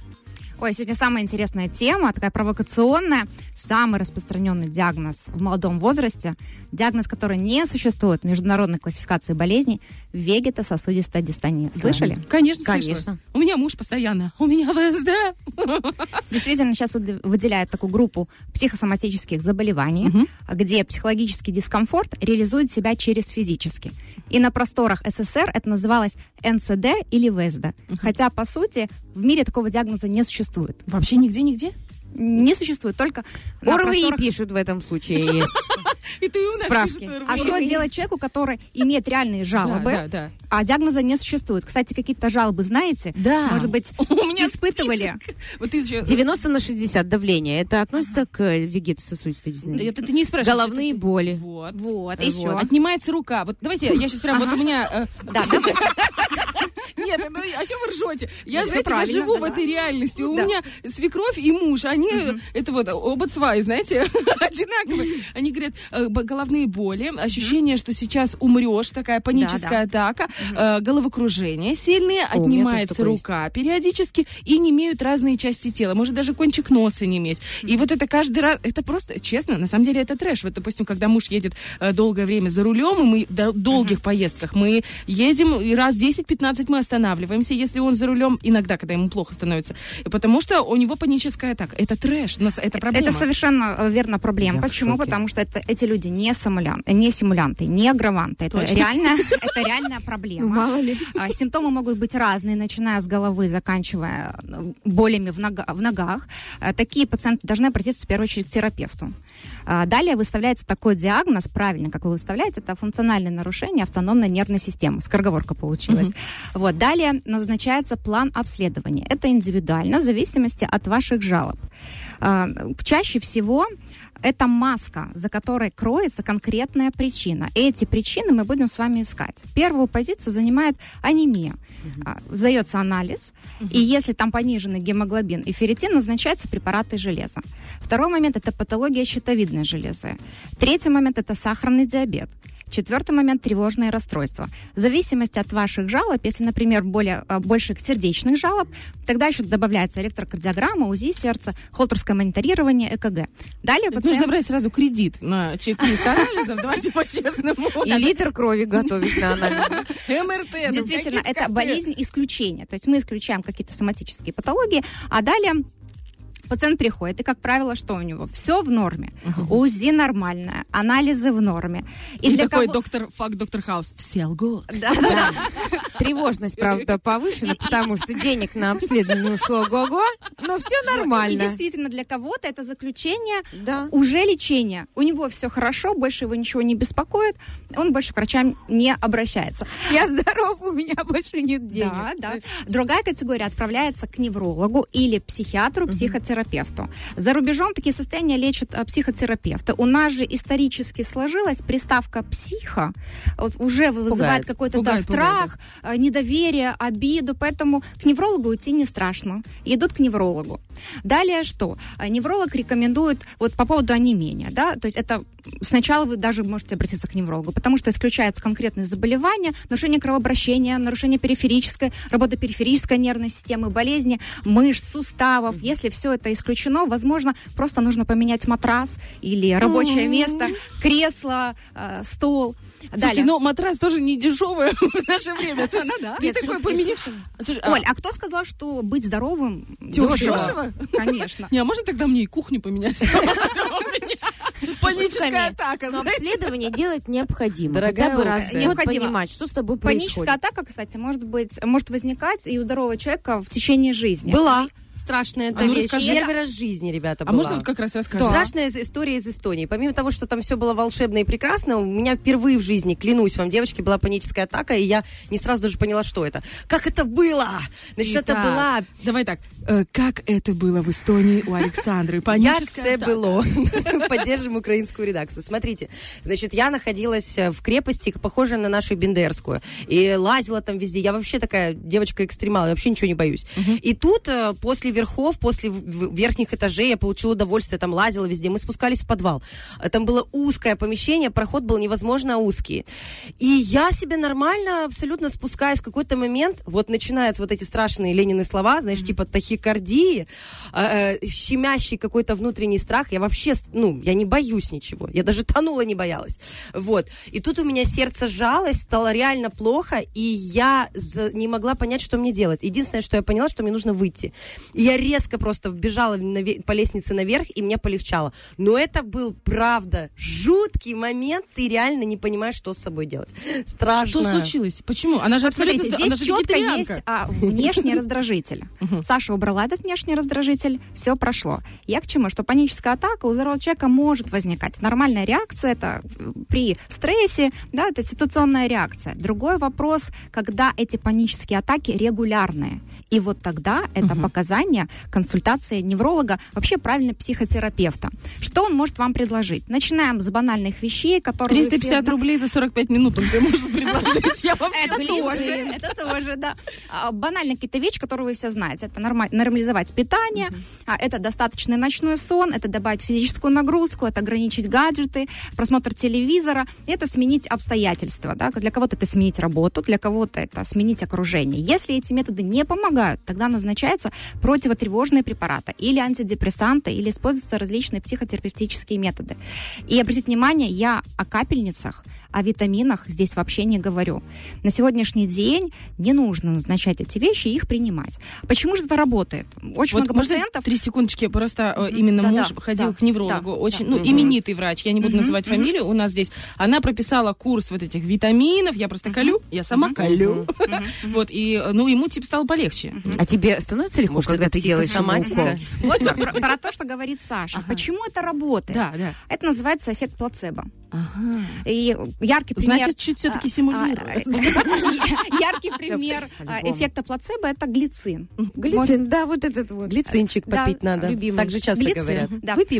S10: Ой, сегодня самая интересная тема, такая провокационная. Самый распространенный диагноз в молодом возрасте, диагноз, который не существует в международной классификации болезней, вегетососудистая дистония. Слышали?
S5: Конечно,
S2: Конечно.
S5: слышала. У меня муж постоянно. У меня ВСД. [laughs]
S10: Действительно, сейчас выд- выделяют такую группу психосоматических заболеваний, где психологический дискомфорт реализует себя через физический. И на просторах СССР это называлось НСД или ВСД. Хотя, по сути, в мире такого диагноза не существует.
S5: Вообще нигде-нигде?
S10: Не существует, только на
S2: ОРВИ
S10: просторах-
S2: пишут в этом случае. есть. [laughs]
S5: И ты у нас
S2: Справки.
S10: А что делать человеку, который имеет реальные жалобы, а диагноза не существует? Кстати, какие-то жалобы знаете?
S5: Да.
S10: Может быть, [laughs]
S5: У меня
S10: испытывали?
S5: Вот ты еще...
S2: 90 на 60 давление. Это относится к вегетососудистой дистознии?
S5: Это ты не спрашиваешь.
S2: Головные боли.
S5: Вот.
S10: Вот, еще.
S5: Отнимается рука. Вот давайте, я сейчас прям, вот у меня... э,
S10: Да. [laughs]
S5: Нет, ну, о чем вы ржете? Я, знаете, я живу в этой реальности. У меня свекровь и муж, они, это вот оба сваи, знаете, [laughs] одинаковые. Они говорят, э, головные боли, ощущение, что сейчас умрешь, такая паническая атака, э, головокружение сильные,
S2: тоже
S5: отнимается рука периодически и не имеют разные части тела. Может даже кончик носа не иметь. И вот это каждый раз, это просто, честно, на самом деле это трэш. Вот, допустим, когда муж едет э, долгое время за рулем, и мы в дол- долгих поездках, мы едем, и раз 10-15 мы останавливаемся, если он за рулем, иногда, когда ему плохо становится. Потому что у него паническая атака. Это трэш, это проблема.
S10: Это совершенно э, верно проблема.
S2: Я
S10: Почему? Потому что это, эти люди не, симулян, не симулянты, не аграванты. Это
S5: Точно.
S10: реально, [laughs] это реальная проблема.
S2: Ну, мало ли.
S10: А, Симптомы могут быть разные, начиная с головы, заканчивая э, болями в, нога- в ногах. Э, Такие пациенты должны обратиться в первую очередь к терапевту. А, Далее выставляется такой диагноз, правильно, как вы выставляете, это функциональное нарушение автономной нервной системы. Скороговорка получилась. Вот. Далее назначается план обследования. Это индивидуально, в зависимости от ваших жалоб. А, Чаще всего это маска, за которой кроется конкретная причина. И эти причины мы будем с вами искать. Первую позицию занимает анемия. А, Сдается анализ, и если там пониженный гемоглобин и ферритин, назначаются препараты железа. Второй момент – это патология щитовидной железы. Третий момент – это сахарный диабет. Четвертый момент – тревожные расстройства. В зависимости от ваших жалоб, если, например, более, а, больше сердечных жалоб, тогда еще добавляется электрокардиограмма, УЗИ сердца, холтерское мониторирование, ЭКГ. Далее пациент-
S5: Нужно брать сразу кредит на чек-лист анализов, давайте по-честному. [laughs]
S2: И литр крови готовить на анализ.
S5: МРТ. ну,
S10: Действительно, это болезнь исключения. То есть мы исключаем какие-то соматические патологии, а далее пациент приходит, и, как правило, что у него? Все в норме. УЗИ нормальное, анализы в норме.
S5: И
S10: для
S5: такой
S10: кого-
S5: доктор, факт доктор Хаус. Все лгут.
S10: Да, да, да.
S2: Тревожность, правда, повышена, потому что денег на обследование ушло ого-го, но все
S10: И
S2: нормально.
S10: действительно, для кого-то это заключение
S2: Да.
S10: уже лечение. У него все хорошо, больше его ничего не беспокоит, он больше к врачам не обращается.
S2: Я здоров, у меня больше нет денег.
S10: Да, да. Другая категория отправляется к неврологу или психиатру, психотерапевту. За рубежом такие состояния лечат а, психотерапевты. У нас же исторически сложилась приставка психо, вот уже вызывает какой-то да,
S5: Пугает, пугает,
S10: страх, а, недоверие, обиду, поэтому к неврологу идти не страшно. Идут к неврологу. Далее что? А, Невролог рекомендует вот по поводу онемения, да, то есть это сначала вы даже можете обратиться к неврологу, потому что исключается конкретные заболевания, нарушение кровообращения, нарушение периферической, работы периферической нервной системы, болезни мышц, суставов. Если все это исключено, возможно, просто нужно поменять матрас или рабочее место, кресло, э, стол.
S5: Слушайте,
S10: Далее.
S5: но матрас тоже не дешевый [laughs] в наше время. То есть
S10: Ну да.
S5: Ты
S10: Нет,
S5: такой поменяешь. Слушай, а-
S10: Оль, а кто сказал, что быть здоровым
S5: Дешево?
S10: дешево? Конечно.
S5: Не, а можно тогда мне и кухню поменять? Паническая атака,
S2: Но обследование делать необходимо.
S5: Дорогая
S2: Хотя бы раз
S10: необходимо.
S2: понимать, что с тобой
S10: Паническая
S2: происходит.
S10: атака, кстати, может быть, может возникать и у здорового человека в течение жизни.
S2: Была.
S9: Страшная эта
S5: А ну
S9: вещь.
S5: расскажи.
S9: Первый раз в жизни, ребята,
S5: А
S9: была.
S5: можно вот как раз расскажешь?
S9: Страшная история из Эстонии. Помимо того, что там все было волшебно и прекрасно, у меня впервые в жизни, клянусь вам, девочки, была паническая атака, и я не сразу даже поняла, что это. Как это было? Значит, это
S5: Итак,
S9: была
S5: Давай так. э, как это было в Эстонии у [laughs] Александры? Паническая атака.
S9: было? [laughs] Поддержим украинскую редакцию. Смотрите, значит, я находилась э, в крепости, похожей на нашу Бендерскую, и лазила там везде. Я вообще такая девочка-экстремал, я вообще ничего не боюсь. И тут э, после верхов, после верхних этажей я получила удовольствие, там лазила везде. Мы спускались в подвал. Там было узкое помещение, проход был невозможно узкий. И я себе нормально абсолютно спускаюсь в какой-то момент, вот начинаются вот эти страшные Ленины слова, знаешь, типа тахикардии, э, э, щемящий какой-то внутренний страх. Я вообще, ну, я не боюсь ничего. Я даже тонула не боялась. Вот. И тут у меня сердце сжалось, стало реально плохо, и я за- не могла понять, что мне делать. Единственное, что я поняла, что мне нужно выйти. И я резко просто вбежала наве- по лестнице наверх, и мне полегчало. Но это был, правда, жуткий момент. Ты реально не понимаешь, что с собой делать. Страшно.
S5: Что случилось? Почему? Она же
S10: Вот
S5: абсолютно...
S10: смотрите,
S5: зда- она
S10: здесь
S5: же
S10: четко есть а, внешний раздражитель. [laughs] Саша убрала этот внешний раздражитель, все прошло. Я к чему? Что паническая атака у здорового человека может возникать. Нормальная реакция это э, при стрессе, да, это ситуационная реакция. Другой вопрос, когда эти панические атаки регулярные. И вот тогда это показание консультации невролога, вообще правильно психотерапевта. Что он может вам предложить? Начинаем с банальных вещей, которые вы все
S5: 350
S10: зна-
S5: рублей за 45 минут он тебе может предложить. Я вам
S10: это тоже, это тоже, да. А, Банальные какие-то вещи, которые вы все знаете. Это норма- нормализовать питание, а, это достаточный ночной сон, это добавить физическую нагрузку, это ограничить гаджеты, просмотр телевизора, это сменить обстоятельства. Да? Для кого-то это сменить работу, для кого-то это сменить окружение. Если эти методы не помогают, тогда назначаются противотревожные препараты или антидепрессанты, или используются различные психотерапевтические методы. И обратите внимание, я о капельницах, о витаминах здесь вообще не говорю. На сегодняшний день не нужно назначать эти вещи и их принимать. Почему же это работает? Очень
S5: Вот
S10: много
S5: можно
S10: пациентов...
S5: три секундочки, просто э, именно
S10: Да-да,
S5: муж ходил
S10: да,
S5: к неврологу,
S10: да,
S5: очень,
S10: да.
S5: ну,
S10: Мгм.
S5: именитый врач, я не буду
S10: Мгм,
S5: называть
S10: мгм.
S5: фамилию, у нас здесь. Она прописала курс вот этих витаминов, я просто колю, я сама колю. [laughs] Вот, и, э, ну, ему типа стало полегче.
S2: А тебе становится легко,
S9: Может,
S2: когда ты делаешь укол?
S10: Вот про, [laughs] про то, что говорит Саша. Почему это работает?
S5: Да, да.
S10: Это называется эффект плацебо.
S5: Ага.
S10: И яркий пример...
S5: Значит, чуть все-таки
S10: а,
S5: симулирует.
S10: а, [laughs] Яркий пример а, эффекта плацебо это глицин.
S2: Глицин, да, вот этот вот.
S9: Глицинчик попить надо.
S2: любимый.
S9: Так же часто говорят.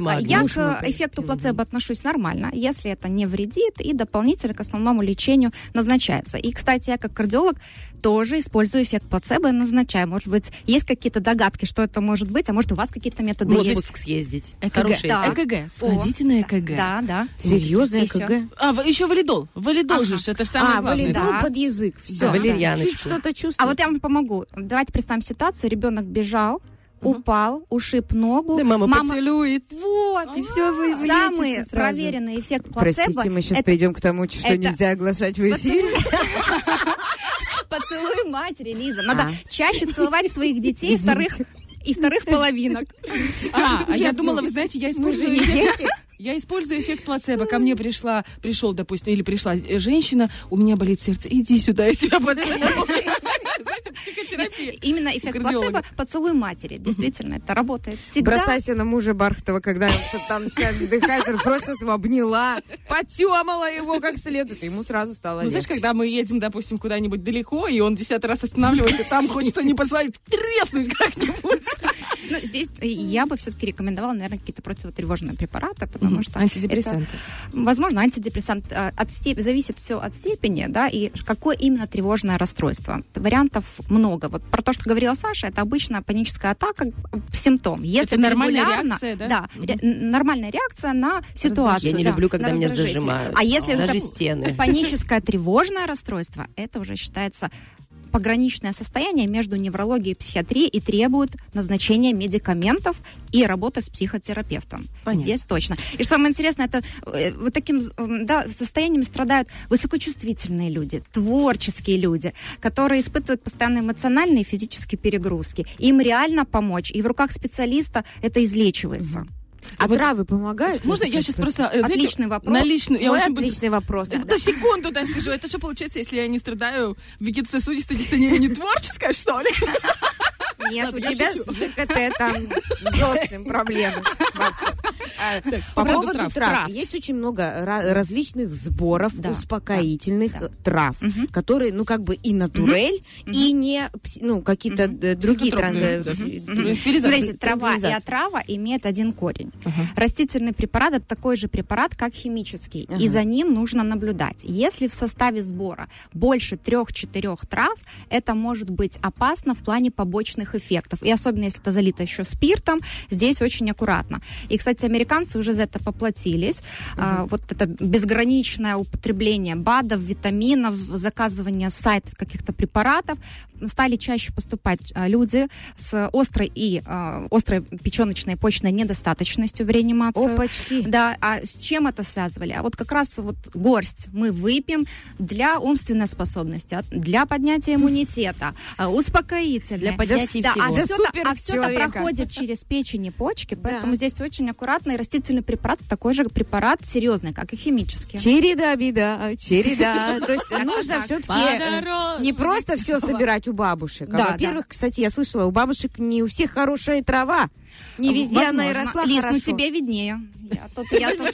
S9: магний.
S10: Я к эффекту плацебо отношусь нормально, если это не вредит и дополнительно к основному лечению назначается. И, кстати, я как кардиолог тоже использую эффект плацебо и назначаю. Может быть, есть какие-то догадки, что это может быть, а может, у вас какие-то методы
S9: В
S10: есть.
S9: отпуск съездить.
S5: ЭКГ.
S9: Хороший.
S5: ЭКГ. Сходите на ЭКГ.
S10: Да, да.
S2: Серьезно, ЭКГ?
S5: А, еще валидол. Валидол же, это же самое
S2: А,
S5: главное.
S2: валидол
S10: Да.
S2: под язык. Все.
S9: Да, валерьяночку.
S2: Чуть что-то чувствую.
S10: А вот я вам помогу. Давайте представим ситуацию. Ребенок бежал, упал, ушиб ногу.
S9: Да мама, поцелует.
S10: Вот,
S9: И все вы
S10: Самый
S9: сразу.
S10: проверенный эффект плацебо.
S2: Простите, мы сейчас
S10: это
S2: придем к тому, что
S10: это-
S2: нельзя оглашать в эфире. [laughs]
S10: Поцелуй матери, Лиза. Надо
S2: А.
S10: чаще целовать своих детей, вторых и вторых половинок.
S5: А, а я думала, вы знаете, я
S10: Мы же
S5: использую
S10: дети. [laughs] [laughs]
S5: Я использую эффект плацебо. Ко мне пришла, пришел, допустим, или пришла э, женщина, у меня болит сердце, иди сюда, я тебя поцелую. Знаете, психотерапия.
S10: Именно эффект плацебо поцелуй матери. Действительно, это работает всегда.
S2: Бросайся на мужа Бархатова, когда он там вздыхать, просто обняла, потемала его как следует, и ему сразу стало
S5: Ну, знаешь, когда мы едем, допустим, куда-нибудь далеко, и он десятый раз останавливается, там хочется не послать треснуть как-нибудь.
S10: Ну, здесь э, я бы все-таки рекомендовала, наверное, какие-то противотревожные препараты, потому что
S5: Антидепрессанты.
S10: это, возможно, антидепрессант э, от степ- зависит все от степени, да, и какое именно тревожное расстройство. Вариантов много. Вот про то, что говорила Саша, это обычно паническая атака, э, симптом. Если
S5: Это нормальная реакция, да?
S10: Да, ре- нормальная реакция на ситуацию.
S9: Я не
S10: да,
S9: люблю, когда меня зажимают.
S10: А если
S9: Даже
S10: это
S9: стены.
S10: паническое тревожное расстройство, это уже считается пограничное состояние между неврологией и психиатрией и требует назначения медикаментов и работы с психотерапевтом.
S5: Понятно.
S10: Здесь точно. И что самое интересное, это э, вот таким да, состоянием страдают высокочувствительные люди, творческие люди, которые испытывают постоянно эмоциональные и физические перегрузки. Им реально помочь, и в руках специалиста это излечивается.
S2: А
S5: Вот-
S2: травы помогают?
S5: Можно я сейчас просто... э, знаете,
S10: Отличный вопрос.
S5: На личную... Я
S2: Мой
S5: очень
S2: отличный вопрос.
S5: Да, да, секунду, да, скажу. Это что получается, если я не страдаю вегетососудистой дистонии не творческая, что ли?
S2: Нет, у тебя с ЖКТ там желчным проблемы. А, По
S5: поводу трав.
S2: Есть очень много ра- различных сборов успокоительных трав, которые, ну, как бы и натурель, и не, ну, какие-то другие
S5: Психотропные,
S2: э.
S10: Смотрите, трава и отрава имеют один корень. Растительный препарат это такой же препарат, как химический, и за ним нужно наблюдать. Если в составе сбора больше трех-четырех трав, это может быть опасно в плане побочных эффектов. И особенно если это залито еще спиртом, здесь очень аккуратно. И, кстати, американцы уже за это поплатились. А, вот это безграничное употребление БАДов, витаминов, заказывание сайтов каких-то препаратов стали чаще поступать а, люди с острой и а, острой печеночной почечной недостаточностью в реанимацию.
S2: Опачки.
S10: Да, а с чем это связывали? А вот как раз вот горсть мы выпьем для умственной способности, для поднятия иммунитета, успокоительное.
S9: Для поднятия
S10: да,
S9: всего.
S10: А
S2: Для
S10: все, это,
S2: супер
S10: а всё это проходит через печень и почки, поэтому
S2: Да.
S10: здесь очень аккуратно. И растительный препарат такой же препарат серьезный, как и химический.
S2: Череда, беда, череда. [laughs] То есть нужно
S10: так.
S2: все-таки
S5: Подорожник.
S2: не просто все собирать у бабушек. А,
S10: Да,
S2: во-первых, кстати, я слышала, у бабушек не у всех хорошая трава. Не везде она и
S10: Возможно.
S2: росла
S10: Лиз,
S2: хорошо.
S10: ну тебе виднее. Я тут, я тут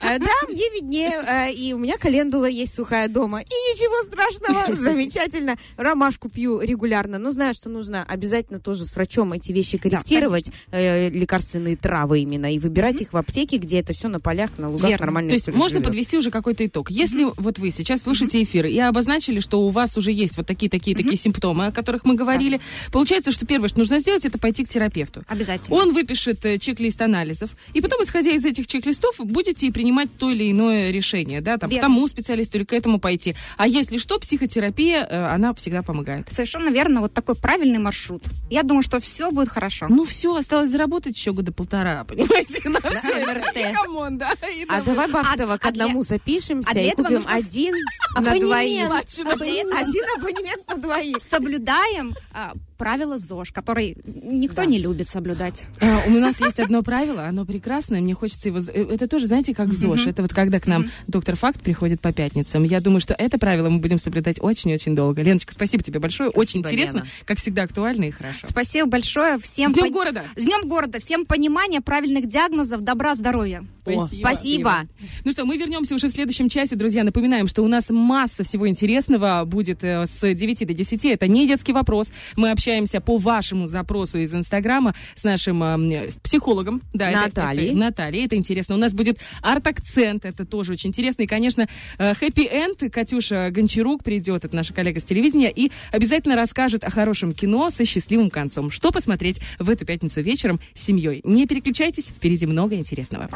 S2: А, Да, мне виднее. а, И у меня календула есть сухая дома. И ничего страшного, [laughs] замечательно. Ромашку пью регулярно. Но знаю, что нужно обязательно тоже с врачом эти вещи корректировать, э, лекарственные травы именно, и выбирать их в аптеке, где это все на полях, на лугах нормально
S5: То есть можно подвести уже какой-то итог. Если вот вы сейчас слушаете эфир и обозначили, что у вас уже есть вот такие такие такие симптомы, о которых мы говорили, получается, что первое, что нужно сделать, это пойти к терапевту.
S10: Обязательно.
S5: Он выпишет э, чек-лист анализов, и потом, исходя из этих чек-листов, будете принимать то или иное решение, да, там, к тому специалисту или к этому пойти. А если что, психотерапия, э, она всегда помогает.
S10: Совершенно верно, вот такой правильный маршрут. Я думаю, что все будет хорошо.
S5: Ну все, осталось заработать еще года полтора, [laughs] понимаете, на все come on, да.
S2: А давай, Бахтова,
S10: А-
S2: к одному запишемся
S10: а
S2: и купим один [laughs] на двоих. Один абонемент на двоих.
S10: соблюдаем а, правила ЗОЖ, который никто не любит соблюдать.
S5: А, У нас есть одно правило, оно прекрасное, мне хочется его... э, Это тоже, знаете, как ЗОЖ. Это вот когда к нам доктор Факт приходит по пятницам. Я думаю, что это правило мы будем соблюдать очень-очень долго. Леночка, спасибо тебе большое. очень
S2: Спасибо,
S5: интересно, как всегда актуально и хорошо.
S10: Спасибо большое всем.
S5: С Днем города!
S10: С Днем города! Всем понимания, правильных диагнозов, добра, здоровья.
S2: О, спасибо.
S5: Ну что, мы вернемся уже в следующем часе, друзья. Напоминаем, что у нас масса всего интересного будет э, с 9 до 10. Это не детский вопрос. Мы общаемся по вашему запросу из Инстаграма с нашим э, психологом. Да, это-
S2: Натальей.
S5: это- Натальей, это интересно. У нас будет арт-акцент, это тоже очень интересно. И, конечно, хэппи-энд. Катюша Гончарук придет, это наша коллега с телевидения, и обязательно расскажет о хорошем кино со счастливым концом. Что посмотреть в эту пятницу вечером с семьей. Не переключайтесь, впереди много интересного.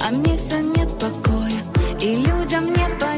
S3: А мне все нет покоя И людям не понять,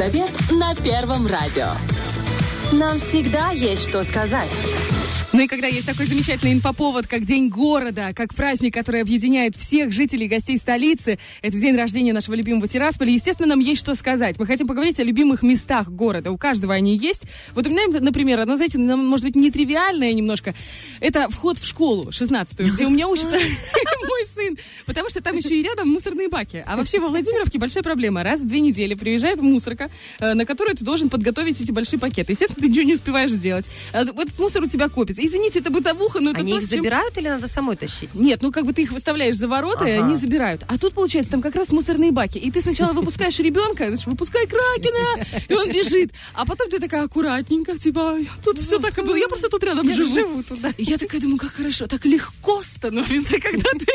S1: Женсовет на Первом радио.
S4: Нам всегда есть что сказать.
S5: Ну и когда есть такой замечательный инфоповод, как День города, как праздник, который объединяет всех жителей и гостей столицы, это день рождения нашего любимого Тирасполя, естественно, нам есть что сказать. Мы хотим поговорить о любимых местах города. У каждого они есть. Вот у меня, например, одно, знаете, может быть, нетривиальное немножко. Это вход в школу 16-ю, где у меня учится [laughs] сын. Потому что там еще и рядом мусорные баки. А вообще во Владимировке большая проблема. Раз в две недели приезжает мусорка, э, на которую ты должен подготовить эти большие пакеты. Естественно, ты ничего не успеваешь сделать. Э, Этот мусор у тебя копится. Извините, это бытовуха, но это
S9: Они
S5: то,
S9: их
S5: чем-
S9: забирают или надо самой тащить?
S5: Нет, ну как бы ты их выставляешь за ворота, и
S9: Ага.
S5: они забирают. А тут, получается, там как раз мусорные баки. И ты сначала выпускаешь ребенка, выпускай Кракена, и он бежит. А потом ты такая аккуратненько, типа, тут все так и было. Я просто тут рядом живу.
S9: живу туда.
S5: И я такая думаю, как хорошо, так легко становится, когда ты...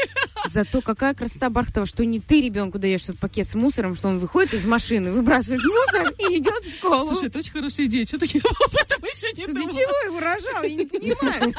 S2: Зато какая красота Бархтова, что не ты ребенку даешь этот пакет с мусором, что он выходит из машины, выбрасывает мусор и идет в школу.
S5: Слушай, это очень хорошая идея. Что таки об этом еще не
S2: Ты
S5: думала?
S2: чего его рожал? Я не понимаю.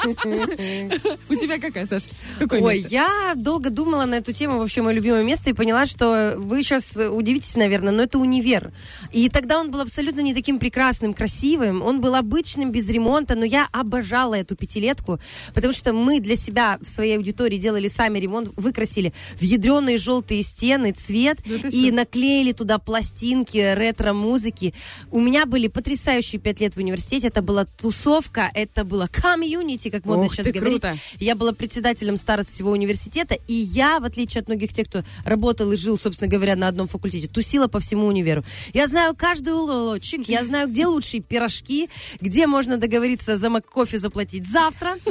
S5: У тебя какая, Саш? Какое
S9: Ой,
S5: место?
S9: я долго думала на эту тему, вообще мое любимое место, и поняла, что вы сейчас удивитесь, наверное, но это универ. И тогда он был абсолютно не таким прекрасным, красивым, он был обычным, без ремонта, но я обожала эту пятилетку, потому что мы для себя в своей аудитории делали сами ремонт, выкрасили в ядреные желтые стены цвет
S5: Да
S9: и наклеили туда пластинки ретро-музыки. У меня были потрясающие пять лет в университете, это была тусовка, это было комьюнити, как модно
S2: Ух
S9: сейчас
S2: ты,
S9: говорить.
S2: круто.
S9: Я была председателем старост всего университета, и я, в отличие от многих тех, кто работал и жил, собственно говоря, на одном факультете, тусила по всему универу. Я знаю каждый уголочек, я [laughs] знаю, где лучшие пирожки, где можно договориться за кофе заплатить завтра. [laughs]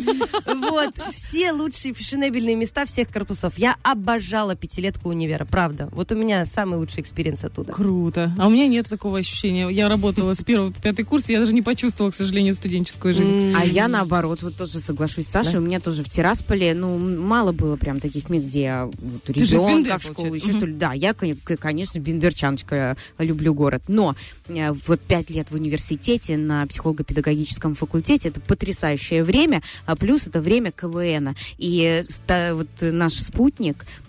S9: Вот, все лучшие фешенебельные места всех корпусов. Я обожала пятилетку универа, правда. Вот у меня самый лучший experience оттуда.
S5: Круто. А у меня нет такого ощущения. Я работала с первого по пятый курс, я даже не почувствовала, к сожалению, студенческую жизнь.
S2: А я наоборот, вот тоже соглашусь с Сашей. У меня тоже в Тирасполе, ну, мало было прям таких мест, где я вот,
S5: Ты же из
S2: ребенка в школу, еще что ли. Да, я, конечно, бендерчаночка, э, люблю город. Но э, вот пять лет в университете на психолого-педагогическом факультете это потрясающее время, а плюс это время КВН. И э, вот наш спутник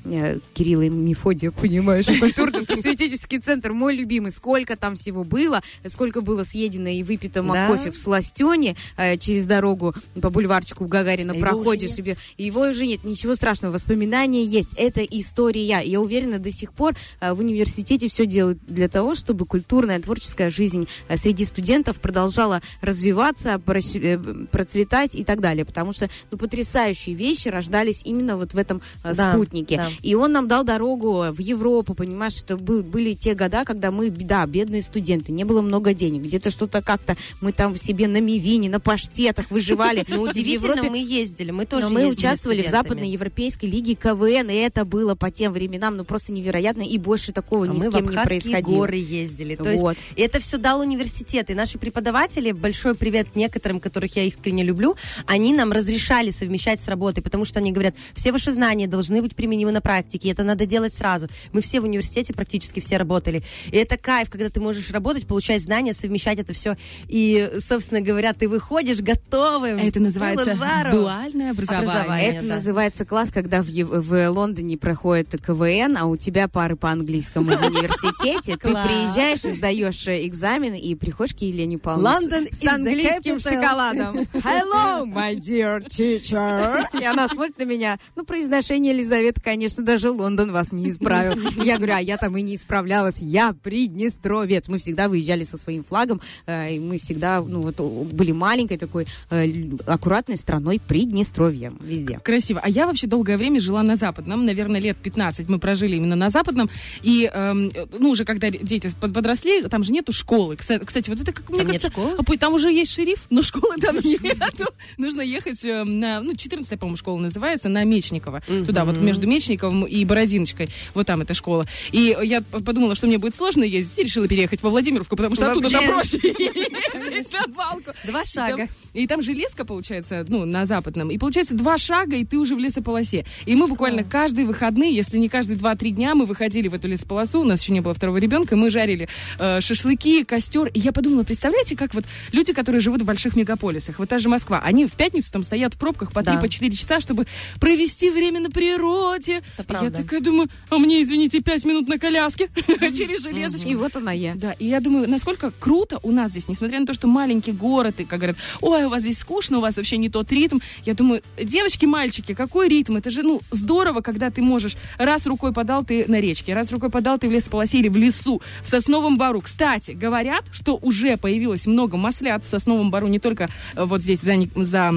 S2: э, Кирилл и Мефодия, понимаешь, культурно-просветительский центр, мой любимый. Сколько там всего было, сколько было съедено и выпито
S9: Да.
S2: кофе в Сластене э, через дорогу по бульварчику Гагарина
S9: А его
S2: проходишь
S9: уже
S2: себе. И его уже нет, ничего страшного. Воспоминания есть. Это история. Я уверена, до сих пор э, в университете все делают для того, чтобы культурная, творческая жизнь среди студентов продолжала развиваться, процветать и так далее. Потому что ну, потрясающие вещи рождались именно вот в этом э,
S9: Да,
S2: спутнике.
S9: да.
S2: И он нам дал дорогу в Европу, понимаешь, это был- были те года, когда мы, да, бедные студенты, не было много денег, где-то что-то как-то, мы там себе на мивине, на паштетах выживали. [laughs]
S9: Ну, удивительно, мы ездили, мы тоже
S2: но мы участвовали в. Западноевропейской лиге КВН, и это было по тем временам, ну, просто невероятно, и больше такого
S9: А
S2: ни с кем не происходило.
S9: горы ездили. То есть это все дал университет. И наши преподаватели, большой привет некоторым, которых я искренне люблю, они нам разрешали совмещать с работой, потому что они говорят, все ваши знания должны быть применимы на практике, это надо делать сразу. Мы все в университете практически все работали. И это кайф, когда ты можешь работать, получать знания, совмещать это все. И, собственно говоря, ты выходишь готовым.
S5: Это называется
S9: жару.
S5: дуальное образование.
S9: Образование.
S2: Это
S9: да.
S2: называется класс, когда в, в Лондоне проходит КВН, а у тебя пары по английскому в университете. Ты приезжаешь сдаешь э, экзамен, и приходишь к Елене Павловне
S9: London
S2: с английским шоколадом. [laughs] Hello, my dear teacher. И она смотрит на меня. Ну, произношение Елизаветы, конечно, даже Лондон вас не исправил. Я говорю, а я там и не исправлялась. Я приднестровец. Мы всегда выезжали со своим флагом, э, и мы всегда, ну, вот были маленькой такой э, аккуратной страной Приднестровьем везде.
S5: Красиво. А я вообще долгое время жила на Западном. Наверное, лет 15 мы прожили именно на Западном. И, эм, ну, уже когда дети под- подросли, там же нету школы. Кстати, вот это, как мне
S9: Там нет
S5: кажется...
S9: школы?
S5: а, Там уже есть шериф, но школы там нету. Нужно ехать э, на... Ну, 14 по-моему, школа называется, на Мечникова. Туда, вот между Мечниковым и Бородиночкой. Вот там эта школа. И я подумала, что мне будет сложно ездить, и решила переехать во Владимировку, потому что оттуда
S9: Вообще.
S5: проще [laughs] ездить на балку.
S9: Два шага.
S5: там- И там железка получается, ну, на западном. И получается два шага, и ты уже в лесополосе. И мы буквально каждые выходные, если не каждые два-три дня, мы выходили в эту лесополосу, у нас еще не было второго ребенка, мы жарили э, шашлыки, костер. И я подумала, представляете, как вот люди, которые живут в больших мегаполисах, вот та же Москва, они в пятницу там стоят в пробках по 3
S11: Да.
S5: по 4 часа, чтобы провести время на природе.
S11: Это
S5: Я
S11: правда.
S5: такая думаю, а мне, извините, 5 минут на коляске [laughs] через железочку.
S2: И вот она я.
S5: Да, и я думаю, насколько круто у нас здесь, несмотря на то, что маленький город, и как говорят, ой, у вас здесь скучно, у вас вообще не тот ритм. Я думаю, девочки, мальчики, какой ритм? Это же, ну, здорово, когда ты можешь, раз рукой подал ты на речке, раз рукой подал ты в лесополосе или в лесу, в Сосновом Бару. Кстати, говорят, что уже появилось много маслят в Сосновом Бару, не только э, вот здесь за, за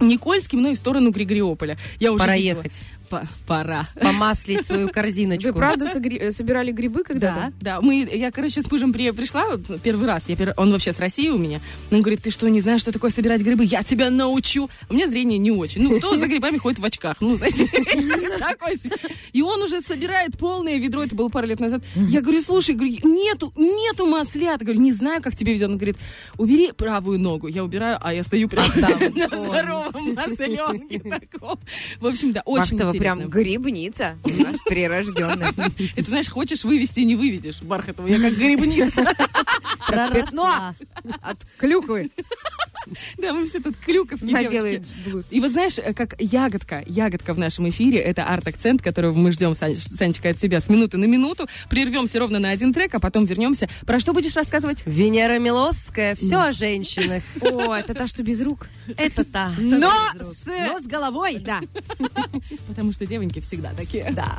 S5: Никольским, но и в сторону Григориополя. Я уже
S11: Пора
S5: видела.
S11: ехать.
S5: По- пора.
S11: Помаслить свою корзиночку.
S2: Вы правда согре- э, собирали грибы когда-то?
S5: Да, да. Мы, я, короче, с мужем при, пришла вот первый раз. Я пер- он вообще с России у меня. Он говорит, ты что, не знаешь, что такое собирать грибы? Я тебя научу. У меня зрение не очень. Ну, кто за грибами ходит в очках? Ну, знаете, [laughs] такой. И он уже собирает полное ведро. Это было пару лет назад. Я говорю, слушай, нету, нету маслят. Говорю, не знаю, как тебе ведет. Он говорит, убери правую ногу. Я убираю, а я стою прям там, [laughs] на здоровом масленке таком. В общем, да, очень интересно.
S2: Прям грибница. Наш [laughs] прирожденный.
S5: Это, знаешь, хочешь вывести, не выведешь. Бархатова, я как грибница.
S2: Пятно от клюквы
S5: Да, мы все тут клюковки,
S2: на
S5: девочки. И вот знаешь, э, как ягодка, ягодка в нашем эфире, это арт-акцент, которого мы ждем, Санечка, от тебя с минуты на минуту. Прервемся ровно на один трек, а потом вернемся. Про что будешь рассказывать?
S11: Венера Милосская, все о женщинах. [laughs]
S2: О, это та, что без рук.
S11: Это та.
S2: С...
S11: Но с головой.
S2: Да. [laughs]
S5: Потому что девоньки всегда такие.
S11: Да.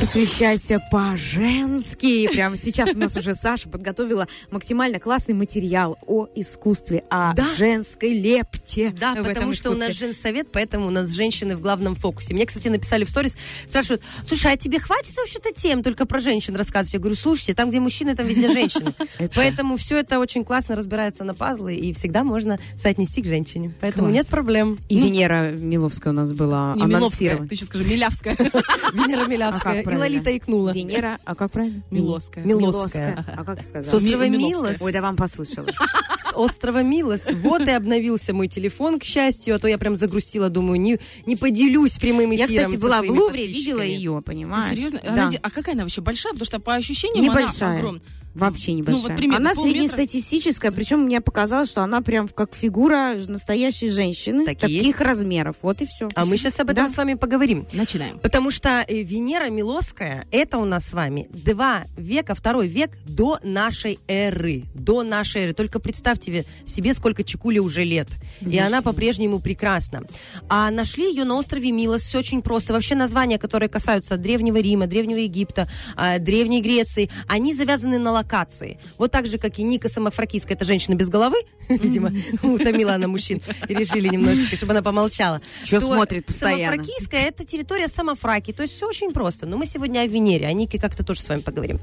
S2: Просвещайся по-женски. Прямо сейчас у нас уже Саша подготовила максимально классный материал о искусстве, о
S9: Да.
S2: женской лепте.
S9: Да, потому что у нас женсовет, поэтому у нас женщины в главном фокусе. Мне, кстати, написали в сторис, спрашивают, слушай, а тебе хватит вообще-то тем только про женщин рассказывать? Я говорю, слушайте, там, где мужчины, там везде женщины. [laughs] Поэтому все это очень классно разбирается на пазлы, и всегда можно соотнести к женщине. Поэтому нет проблем.
S2: И Венера Миловская у нас была анонсирована.
S5: ты еще скажи, Милявская. [laughs]
S9: Венера Милявская и
S2: правильно?
S9: Лолита икнула.
S2: Венера, а как правильно?
S5: Милоская.
S9: Милоская.
S2: А как сказала?
S9: С острова
S5: Ми-
S9: Милос.
S2: Ой, да вам послышалось. [laughs]
S9: С острова Милос. Вот и обновился мой телефон, к счастью, а то я прям загрустила, думаю, не, не поделюсь прямым
S2: Я,
S9: эфиром.
S2: кстати,
S9: со
S2: была в Лувре, видела ее, понимаешь?
S5: Серьезно?
S2: Да.
S5: Она А какая она вообще большая? Потому что по ощущениям она
S2: Небольшая.
S5: огромная.
S2: Вообще
S5: Ну,
S2: небольшая.
S5: вот примерно
S2: она
S5: полметра.
S2: среднестатистическая, причем мне показалось, что она прям как фигура настоящей женщины,
S9: Так
S2: таких
S9: есть.
S2: размеров. Вот и все.
S9: А мы сейчас об этом
S2: Да.
S9: с вами поговорим.
S5: Начинаем.
S9: Потому что э, Венера Милосская, это у нас с вами два века, второй век до нашей эры. До нашей эры. Только представьте себе, сколько Чекуле уже лет. И она по-прежнему прекрасна. А нашли ее на острове Милос. Все очень просто. Вообще названия, которые касаются Древнего Рима, Древнего Египта, а, Древней Греции, они завязаны на локации. Вот так же, как и Ника Самофракийская, это женщина без головы, [laughs] видимо, утомила она мужчин. И решили немножечко, чтобы она помолчала.
S2: Чё
S9: То
S2: смотрит постоянно?
S9: Самофракийская это территория самофраки. То есть все очень просто. Но мы сегодня о Венере, о Нике как-то тоже с вами поговорим.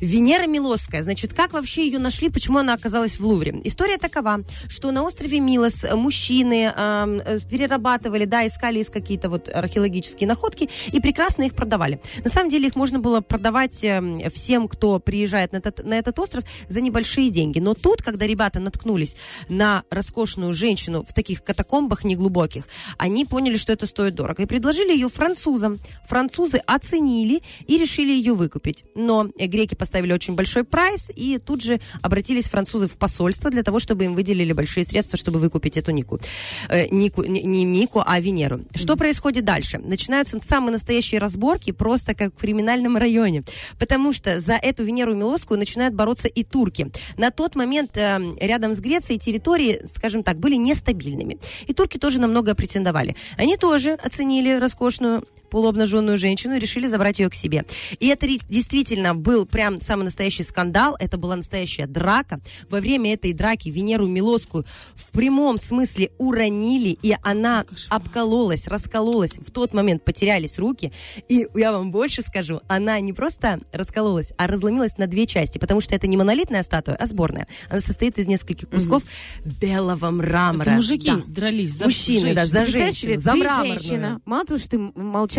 S9: Венера Милосская. Значит, как вообще ее нашли, почему она оказалась в Лувре? История такова, что на острове Милос мужчины э, перерабатывали, да, искали из какие-то вот археологические находки и прекрасно их продавали. На самом деле их можно было продавать эм, всем, кто приезжает на этот, на этот остров за небольшие деньги. Но тут, когда ребята наткнулись на роскошную женщину в таких катакомбах неглубоких, они поняли, что это стоит дорого. И предложили ее французам. Французы оценили и решили ее выкупить. Но греки поставили очень большой прайс, и тут же обратились французы в посольство для того, чтобы им выделили большие средства, чтобы выкупить эту Нику. Э, Нику не, не Нику, а Венеру. Что происходит дальше? Начинаются самые настоящие разборки, просто как в криминальном районе. Потому что за эту Венеру Милосскую начинают бороться и турки. На тот момент э, рядом с Грецией территории, скажем так, были нестабильными. И турки тоже на многое претендовали. Они тоже оценили роскошную полуобнаженную женщину и решили забрать ее к себе. И это действительно был прям самый настоящий скандал, это была настоящая драка. Во время этой драки Венеру Милосскую в прямом смысле уронили, и она обкололась, раскололась. В тот момент потерялись руки. И я вам больше скажу, она не просто раскололась, а разломилась на две части, потому что это не монолитная статуя, а сборная. Она состоит из нескольких кусков белого мрамора.
S5: Это мужики
S9: Да.
S5: дрались за
S9: Мужчины, да, за женщину, за
S2: ты
S9: мраморную.
S2: женщина, мало того, что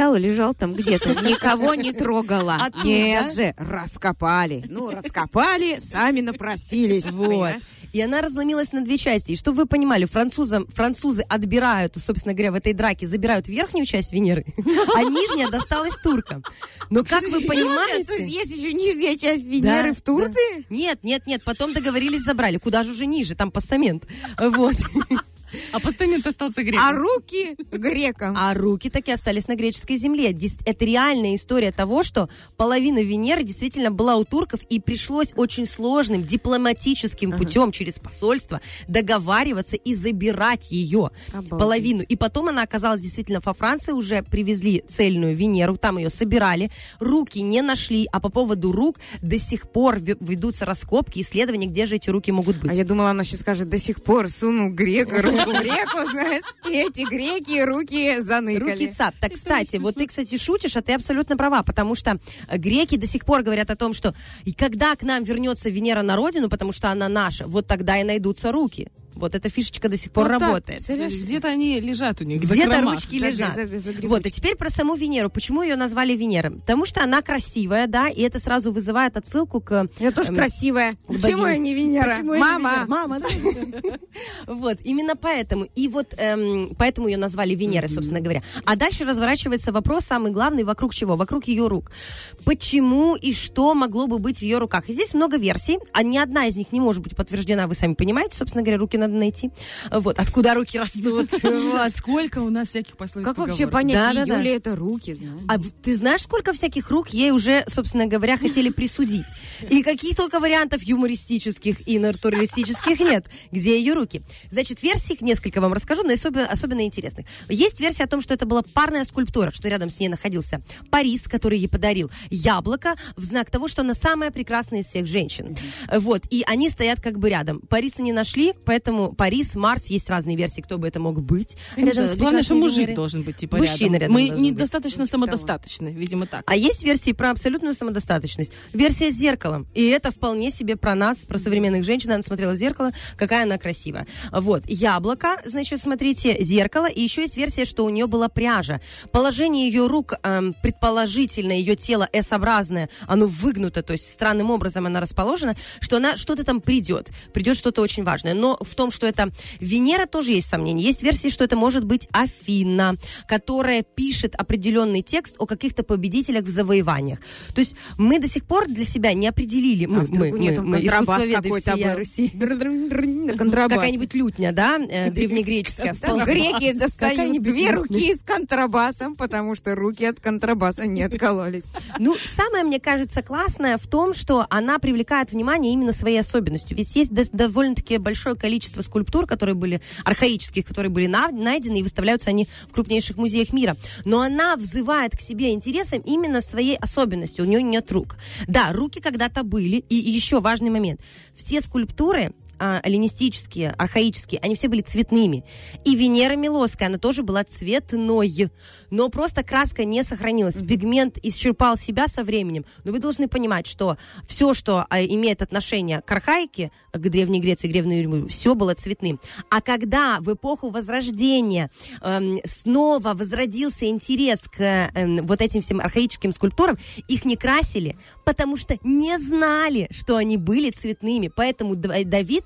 S2: м- молчала, лежал там где-то, никого не трогала.
S9: А
S2: Нет же, раскопали. Ну, раскопали, сами напросились.
S9: Вот. И она разломилась на две части. И чтобы вы понимали, французам, французы отбирают, собственно говоря, в этой драке, забирают верхнюю часть Венеры, [laughs] а нижняя досталась туркам. Но как вы
S2: То есть
S9: понимаете...
S2: есть еще нижняя часть Венеры в Турции?
S9: Нет, нет, нет, потом договорились, забрали. Куда же уже ниже? Там постамент. Вот. [laughs]
S5: А постамент остался греком.
S2: А руки грекам.
S9: А руки таки остались на греческой земле. Это реальная история того, что половина Венеры действительно была у турков, и пришлось очень сложным дипломатическим путем через посольство договариваться и забирать ее
S2: Обалдеть.
S9: половину. И потом она оказалась действительно во Франции, уже привезли цельную Венеру, там ее собирали, руки не нашли, а по поводу рук до сих пор ве- ведутся раскопки, исследования, где же эти руки могут быть.
S2: А я думала, она сейчас скажет, до сих пор сунул грека руку [laughs] в реку, знаешь, и эти греки руки заныкали.
S9: Руки цап. Так, кстати, вот ты, кстати, шутишь, а ты абсолютно права, потому что э, греки до сих пор говорят о том, что и когда к нам вернется Венера на родину, потому что она наша, вот тогда и найдутся руки. Вот эта фишечка до сих пор
S2: так,
S9: работает.
S5: Есть Где-то они лежат у них.
S9: Где-то ручки
S2: За-
S9: лежат.
S2: за- за грибочки.
S9: вот, а теперь про саму Венеру. Почему ее назвали Венера? Потому что она красивая, да, и это сразу вызывает отсылку к...
S2: Я тоже
S9: эм,
S2: красивая. Почему я не Венера?
S9: Почему
S2: Мама.
S9: Венера? Мама, да? [laughs] Вот, именно поэтому. И вот эм, поэтому ее назвали Венерой, собственно говоря. А дальше разворачивается вопрос, самый главный, вокруг чего? Вокруг ее рук. Почему и что могло бы быть в ее руках? И здесь много версий, а ни одна из них не может быть подтверждена, вы сами понимаете. Собственно говоря, руки на надо найти. Вот, откуда руки растут. [laughs]
S5: Сколько у нас всяких пословиц
S2: Как вообще понять. Юля это руки?
S9: А ты знаешь, сколько всяких рук ей уже, собственно говоря, хотели присудить? И каких только вариантов юмористических и натуралистических нет. Где ее руки? Значит, версий несколько вам расскажу, но особенно, особенно интересных. Есть версия о том, что это была парная скульптура, что рядом с ней находился Парис, который ей подарил яблоко в знак того, что она самая прекрасная из всех женщин. Вот. И они стоят как бы рядом. Париса не нашли, поэтому Парис, Марс, есть разные версии, кто бы это мог быть. Рядом с
S5: Главное, что мужик
S9: Венерой.
S5: должен быть, типа,
S9: Мужчина
S5: рядом.
S9: рядом
S5: Мы
S9: должен быть.
S5: недостаточно самодостаточны, видимо, так.
S9: А есть версии про абсолютную самодостаточность. Версия с зеркалом. И это вполне себе про нас, про современных женщин. Она смотрела в зеркало, какая она красивая. Вот. Яблоко, значит, смотрите, зеркало. И еще есть версия, что у нее была пряжа. Положение ее рук, эм, предположительно, ее тело S-образное, оно выгнуто, то есть странным образом она расположена, что она что-то там придет. Придет что-то очень важное. Но в том, что это Венера, тоже есть сомнения. Есть версии, что это может быть Афина, которая пишет определенный текст о каких-то победителях в завоеваниях. То есть мы до сих пор для себя не определили, мы,
S2: А
S9: мы,
S2: у нее
S9: мы- мы
S2: какой-то был?
S9: Руси. [laughs] Какая-нибудь лютня, да, э, древнегреческая.
S2: Греки достают две руки с контрабасом, потому что руки от контрабаса не откололись. [laughs]
S9: Ну, самое, мне кажется, классное в том, что она привлекает внимание именно своей особенностью. Ведь есть довольно-таки большое количество скульптур, которые были архаических, которые были на- найдены и выставляются они в крупнейших музеях мира. Но она взывает к себе интересом именно своей особенностью. У нее нет рук. Да, руки когда-то были. И еще важный момент. Все скульптуры а, эллинистические, архаические, они все были цветными. И Венера Милосская, она тоже была цветной. Но просто краска не сохранилась. Пигмент исчерпал себя со временем. Но вы должны понимать, что все, что а, имеет отношение к архаике, к Древней Греции, к Древнему Риму, все было цветным. А когда в эпоху Возрождения эм, снова возродился интерес к эм, вот этим всем архаическим скульптурам, их не красили, потому что не знали, что они были цветными. Поэтому Давид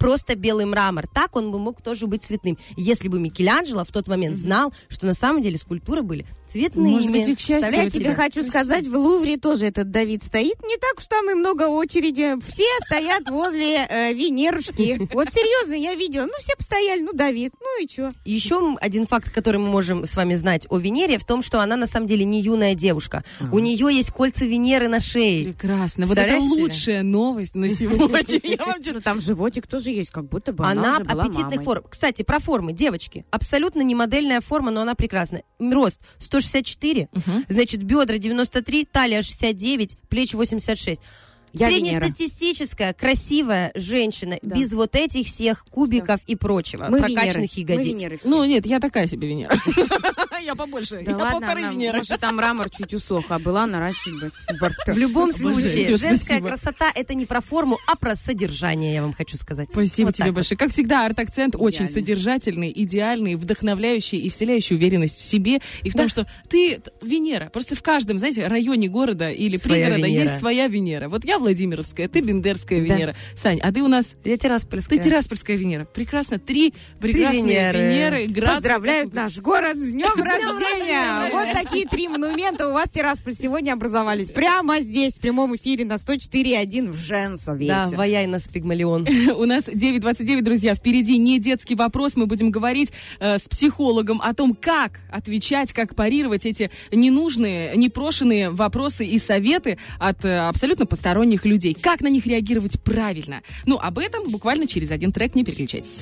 S9: просто белый мрамор. Так он бы мог тоже быть цветным. Если бы Микеланджело в тот момент знал, что на самом деле скульптуры были цветными.
S5: Может быть, и к счастью,
S2: Я тебе хочу сказать, в Лувре тоже этот Давид стоит. Не так уж там и много очереди. Все стоят возле э, Венерушки. Вот серьезно, я видела. Ну, все постояли, ну, Давид, ну и что?
S9: Еще один факт, который мы можем с вами знать о Венере, в том, что она на самом деле не юная девушка. У нее есть кольца Венеры на шее.
S5: Прекрасно. Вот это лучшая новость на [laughs] сегодня. Я вам
S2: Ну, там животик тоже есть, как будто бы она,
S9: Она
S2: уже была
S9: аппетитных
S2: мамой.
S9: форм. Кстати, про формы, девочки. Абсолютно не модельная форма, но она прекрасная. Рост 164, значит, бедра 93, талия 69, плечи 86.
S2: Я Венера.
S9: Среднестатистическая, красивая женщина,
S2: Да.
S9: без вот этих всех кубиков и прочего,
S2: Мы
S9: прокачанных
S2: Венеры. Мы
S9: ягодиц.
S2: Венеры все.
S5: Ну, нет, я такая себе Венера. [laughs] Я побольше. Я полторы Венеры.
S2: может, там мрамор чуть усох, а была наращивать бы.
S9: В любом случае, женская красота это не про форму, а про содержание, я вам хочу сказать.
S5: Спасибо тебе большое. Как всегда, арт-акцент очень содержательный, идеальный, вдохновляющий и вселяющий уверенность в себе и в том, что ты Венера. Просто в каждом, знаете, районе города или пригорода
S9: Венера.
S5: есть своя Венера. Вот я Владимировская, ты Бендерская
S9: Да.
S5: Венера. Сань, а ты у нас...
S9: Я
S5: Ты
S9: Тираспольская.
S5: Тираспольская Венера. Прекрасно. Три прекрасные
S9: Венеры.
S5: Венеры. Град-
S2: Поздравляют наш город с днем рождения! Вот такие три монумента у вас, Тирасполь, сегодня образовались. Прямо здесь, в прямом эфире на 104.1 в Женсовете.
S9: Да, ваяй нас, Пигмалион. [laughs]
S5: У нас 9.29, друзья. Впереди не детский вопрос. Мы будем говорить э, с психологом о том, как отвечать, как парировать эти ненужные, непрошенные вопросы и советы от э, абсолютно посторонних людей. Как на них реагировать правильно. Ну, об этом буквально через один трек. Не переключайтесь.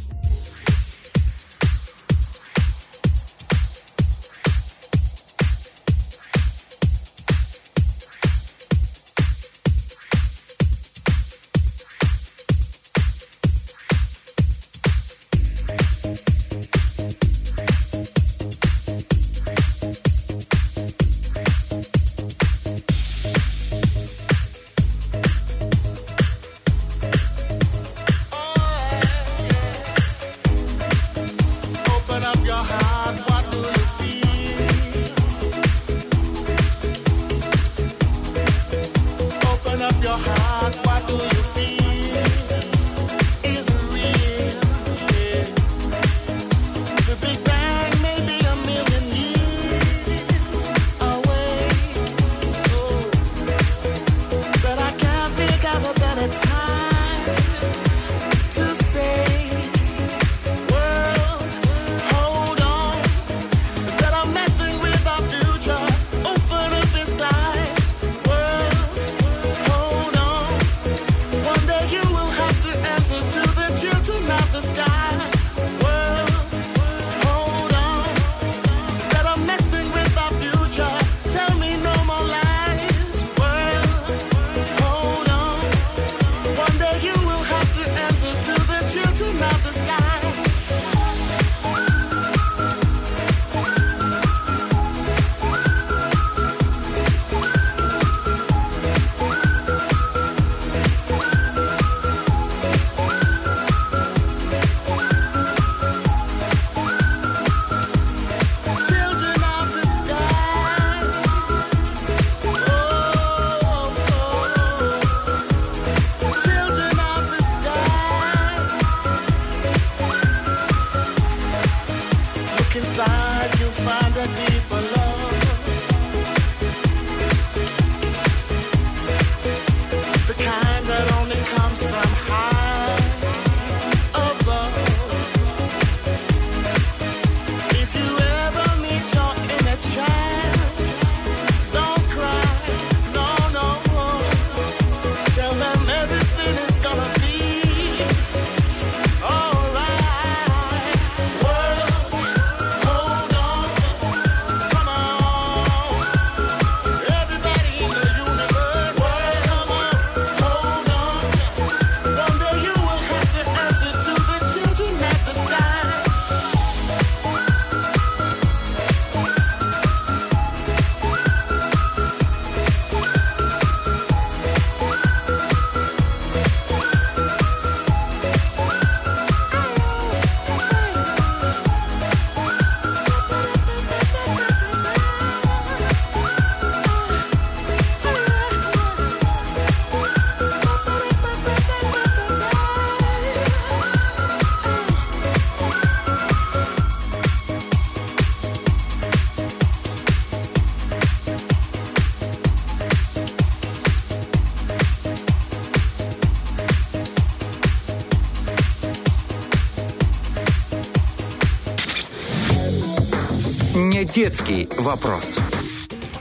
S12: Не детский вопрос.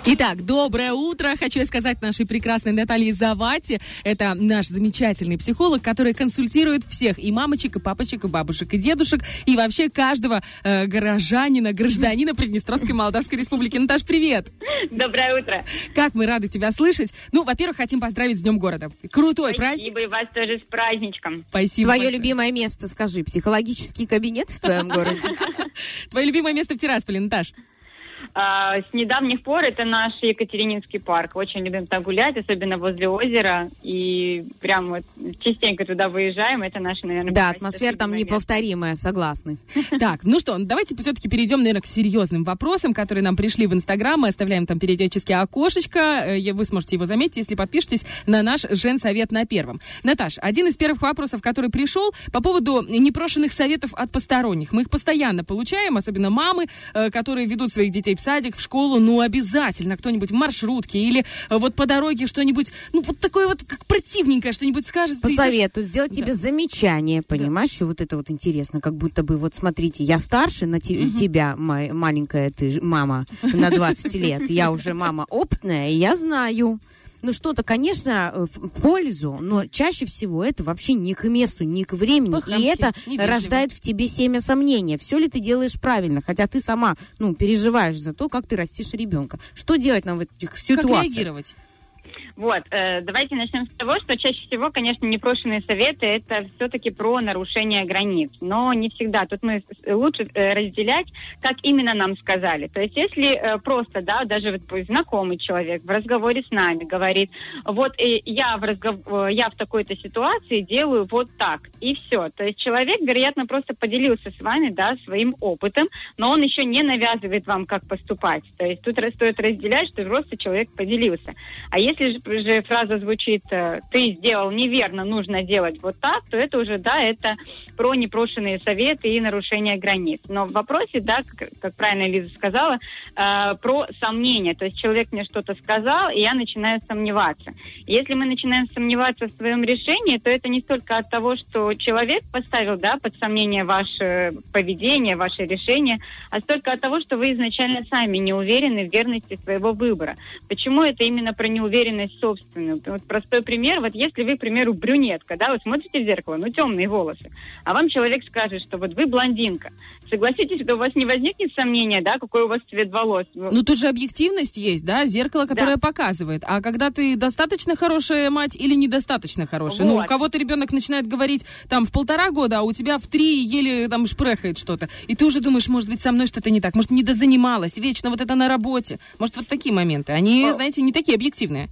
S5: Итак, доброе утро. Хочу я сказать нашей прекрасной Наталье Завати. Это наш замечательный психолог, который консультирует всех, и мамочек, и папочек, и бабушек, и дедушек, и вообще каждого э, горожанина, гражданина Приднестровской Молдавской Республики. Наташ, привет!
S13: Доброе утро.
S5: Как мы рады тебя слышать. Ну, во-первых, хотим поздравить с Днем города. Крутой праздник.
S13: Спасибо и вас тоже с праздничком.
S5: Спасибо
S2: Твое
S5: большое.
S2: любимое место, скажи, психологический кабинет в твоем городе? [laughs]
S5: Твое любимое место в Тирасполе, Наташ?
S13: А, с недавних пор это наш Екатерининский парк. Очень любим там гулять, особенно возле озера. И прям вот частенько туда выезжаем. Это наше, наверное,
S2: Да, атмосфера там неповторимая, согласны. [laughs]
S5: Так, ну что, давайте все-таки перейдем, наверное, к серьезным вопросам, которые нам пришли в Инстаграм. Мы оставляем там периодически окошечко. Э, я- Вы сможете его заметить, если подпишетесь на наш Женсовет на первом. Наташ, один из первых вопросов, который пришел по поводу непрошенных советов от посторонних. Мы их постоянно получаем, особенно мамы, э, которые ведут своих детей в садик, в школу. Ну, обязательно кто-нибудь в маршрутке или э, вот по дороге что-нибудь, ну, вот такое вот как противненькое что-нибудь скажет. ты идешь-
S2: Посоветую сделать
S5: Да.
S2: тебе замечание, понимаешь, что вот это вот интересно, как будто бы, вот смотрите, я старше на те- тебя, ма- маленькая ты мама, на 20 [laughs] лет, я уже мама опытная, и я знаю. Ну что-то, конечно, э, в пользу, но чаще всего это вообще не к месту, не к времени. И это
S5: невежливо.
S2: рождает в тебе семя сомнения. Все ли ты делаешь правильно? Хотя ты сама, ну, переживаешь за то, как ты растишь ребенка. Что делать нам в этих
S5: Как
S2: ситуациях?
S5: реагировать?
S13: Вот, э, давайте начнем с того, что чаще всего, конечно, непрошенные советы это все-таки про нарушение границ, но не всегда. Тут мы с- лучше э, разделять, как именно нам сказали. То есть, если э, просто, да, даже вот твой знакомый человек в разговоре с нами говорит, вот э, я в разгов- э, я в такой-то ситуации делаю вот так и все. То есть человек, вероятно, просто поделился с вами, да, своим опытом, но он еще не навязывает вам, как поступать. То есть тут стоит разделять, что просто человек поделился. А если же, же фраза звучит э, «ты сделал неверно, нужно делать вот так», то это уже, да, это про непрошенные советы и нарушение границ. Но в вопросе, да, как, как правильно Лиза сказала, э, про сомнения. То есть человек мне что-то сказал, и я начинаю сомневаться. Если мы начинаем сомневаться в своем решении, то это не столько от того, что человек поставил, да, под сомнение ваше поведение, ваше решение, а столько от того, что вы изначально сами не уверены в верности своего выбора. Почему это именно про неуверенность собственную? Вот простой пример. Вот если вы, к примеру, брюнетка, да, вы смотрите в зеркало, ну, темные волосы, а вам человек скажет, что вот вы блондинка. Согласитесь, что у вас не возникнет сомнения, да, какой у вас цвет волос?
S5: Ну, тут же объективность есть, да, зеркало, которое показывает. А когда ты достаточно хорошая мать или недостаточно хорошая? Ну, у
S13: Вот.
S5: кого-то ребенок начинает говорить там в полтора года, а у тебя в три еле там шпрехает что-то. И ты уже думаешь, может быть, со мной что-то не так, может, не дозанималась, вечно вот это на работе. Может, вот такие моменты. Они, знаете, не такие объективные.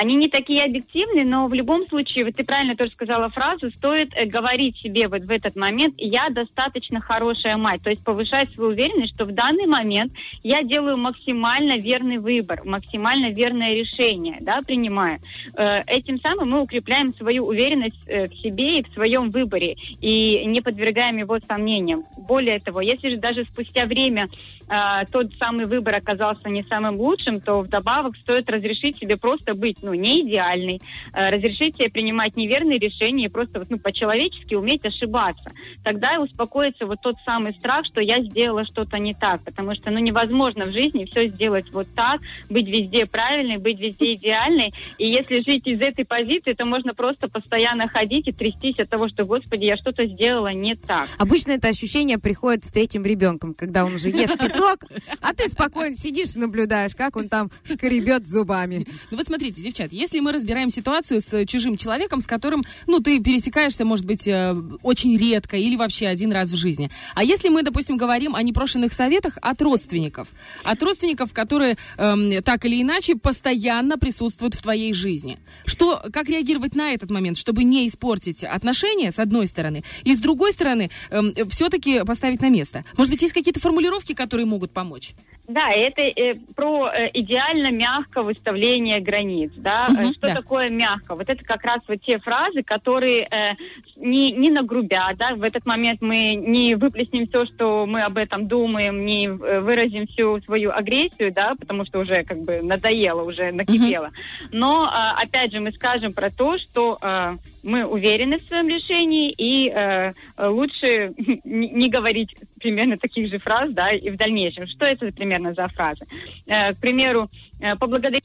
S13: Они не такие объективны, но в любом случае, вот ты правильно тоже сказала фразу, стоит э, говорить себе вот в этот момент, я достаточно хорошая мать, то есть повышать свою уверенность, что в данный момент я делаю максимально верный выбор, максимально верное решение, да, принимаю. Э, Этим самым мы укрепляем свою уверенность э, в себе и в своем выборе, и не подвергаем его сомнениям. Более того, если же даже спустя время э, тот самый выбор оказался не самым лучшим, то вдобавок стоит разрешить себе просто быть, ну, не идеальной, э, разрешить себе принимать неверные решения и просто, вот, ну, по-человечески уметь ошибаться. Тогда и успокоится вот тот самый страх, что я сделала что-то не так, потому что, ну, невозможно в жизни все сделать вот так, быть везде правильной, быть везде идеальной, и если жить из этой позиции, то можно просто постоянно ходить и трястись от того, что, господи, я что-то сделала не так.
S2: Обычно это ощущение приходит с третьим ребенком, когда он уже ест [laughs] песок, а ты спокойно сидишь и наблюдаешь, как он там шкребет зубами.
S5: Ну вот смотрите, девчат, если мы разбираем ситуацию с э, чужим человеком, с которым, ну, ты пересекаешься, может быть, э, очень редко или вообще один раз в жизни. А если мы, допустим, говорим о непрошенных советах от родственников, от родственников, которые эм, так или иначе постоянно присутствуют в твоей жизни. Что, как реагировать на этот момент, чтобы не испортить отношения, с одной стороны, и с другой стороны, все-таки поставить на место? Может быть, есть какие-то формулировки, которые могут помочь?
S13: Да, это э, про э, идеально мягкое выставление границ, да. Э, Что
S5: да.
S13: такое мягко? Вот это как раз вот те фразы, которые э, не, не нагрубят, да, в этот момент мы не выплеснем все, что мы об этом думаем, не э, выразим всю свою агрессию, да, потому что уже как бы надоело, уже накипело. Но, а, опять же, мы скажем про то, что а, мы уверены в своем решении, и э, лучше [laughs] не говорить примерно таких же фраз, да, и в дальнейшем. Что это примерно за фразы? Э, к примеру, э, поблагодарить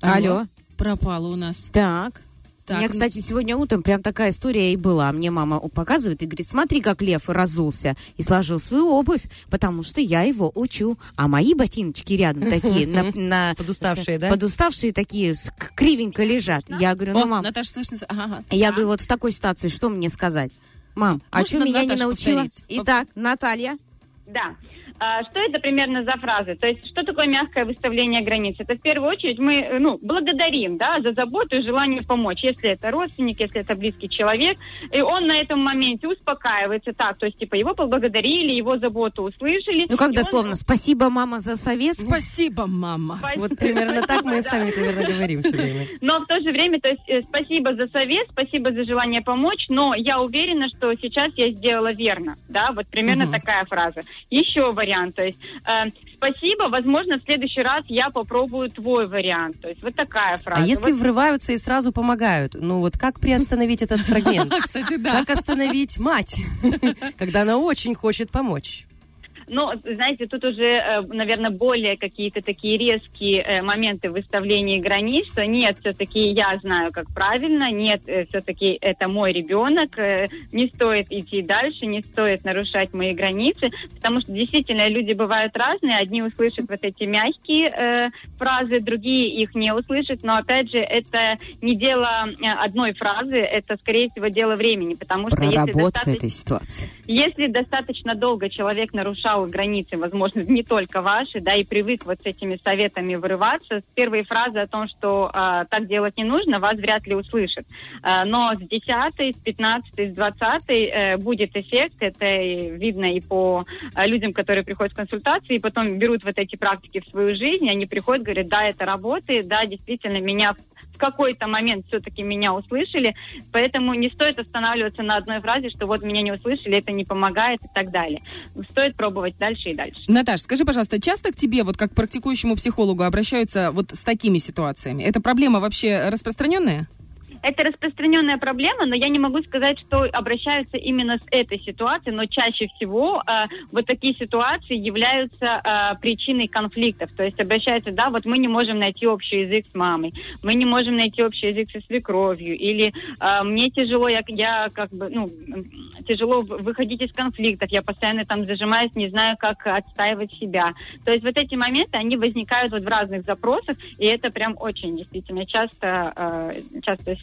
S2: Алло.
S5: Пропало у нас.
S2: Так.
S5: Так,
S2: У меня, кстати, сегодня утром прям такая история и была. Мне мама показывает и говорит, смотри, как лев разулся и сложил свою обувь, потому что я его учу. А мои ботиночки рядом такие, на, [laughs] на-
S9: Подуставшие, да?
S2: Подуставшие такие, кривенько лежат. Я говорю, ну, мам,
S5: Наташа, слышно? Ага,
S2: я говорю, вот в такой ситуации что мне сказать? Мам, а что меня не научила?
S5: повторить?
S2: Итак, Наталья.
S13: Да. А, Что это примерно за фразы? То есть, что такое мягкое выставление границ? Это в первую очередь мы э, ну, благодарим да, за заботу и желание помочь. Если это родственник, если это близкий человек, и он на этом моменте успокаивается так, то есть, типа, его поблагодарили, его заботу услышали.
S2: Ну, как
S13: и он-
S2: дословно, спасибо, мама, за совет.
S5: Спасибо, мама.
S9: Вот примерно так мы с вами, наверное, говорим все время. [laughs]
S13: Но в то же время, то есть, э, спасибо за совет, спасибо за желание помочь, но я уверена, что сейчас я сделала верно, да, вот примерно такая фраза. Еще вариант, то есть, э, спасибо, возможно, в следующий раз я попробую твой вариант, то есть, вот такая фраза.
S9: А если
S13: Вот
S9: врываются и сразу помогают? Ну вот как приостановить этот [laughs] фрагмент?
S5: Кстати, да.
S9: Как остановить мать, [laughs] когда она очень хочет помочь?
S13: Ну, знаете, тут уже, наверное, более какие-то такие резкие э, моменты выставления границ, что нет, все-таки я знаю, как правильно, нет, все-таки это мой ребенок, э, не стоит идти дальше, не стоит нарушать мои границы, потому что действительно люди бывают разные, одни услышат вот эти мягкие э, фразы, другие их не услышат, но опять же, это не дело э, одной фразы, это, скорее всего, дело времени, потому что
S2: Проработка этой ситуации.
S13: если достаточно долго человек нарушал границы, возможно, не только ваши, да, и привык вот с этими советами вырываться, с первой фразы о том, что а, так делать не нужно, вас вряд ли услышат. А, но с 10 с 15 с 20 э, будет эффект, это видно и по а, людям, которые приходят в консультации, и потом берут вот эти практики в свою жизнь, они приходят, говорят, да, это работает, да, действительно, меня в какой-то момент все-таки меня услышали, поэтому не стоит останавливаться на одной фразе, что вот меня не услышали, это не помогает и так далее. Стоит пробовать дальше и дальше.
S5: Наташ, скажи, пожалуйста, часто к тебе, вот как к практикующему психологу, обращаются вот с такими ситуациями? Эта проблема вообще распространенная?
S13: Это распространенная проблема, но я не могу сказать, что обращаются именно с этой ситуацией, но чаще всего э, вот такие ситуации являются э, причиной конфликтов. То есть обращаются, да, вот мы не можем найти общий язык с мамой, мы не можем найти общий язык со свекровью, или э, мне тяжело, я, я как бы, ну, тяжело выходить из конфликтов, я постоянно там зажимаюсь, не знаю, как отстаивать себя. То есть вот эти моменты, они возникают вот в разных запросах, и это прям очень действительно часто, э, частая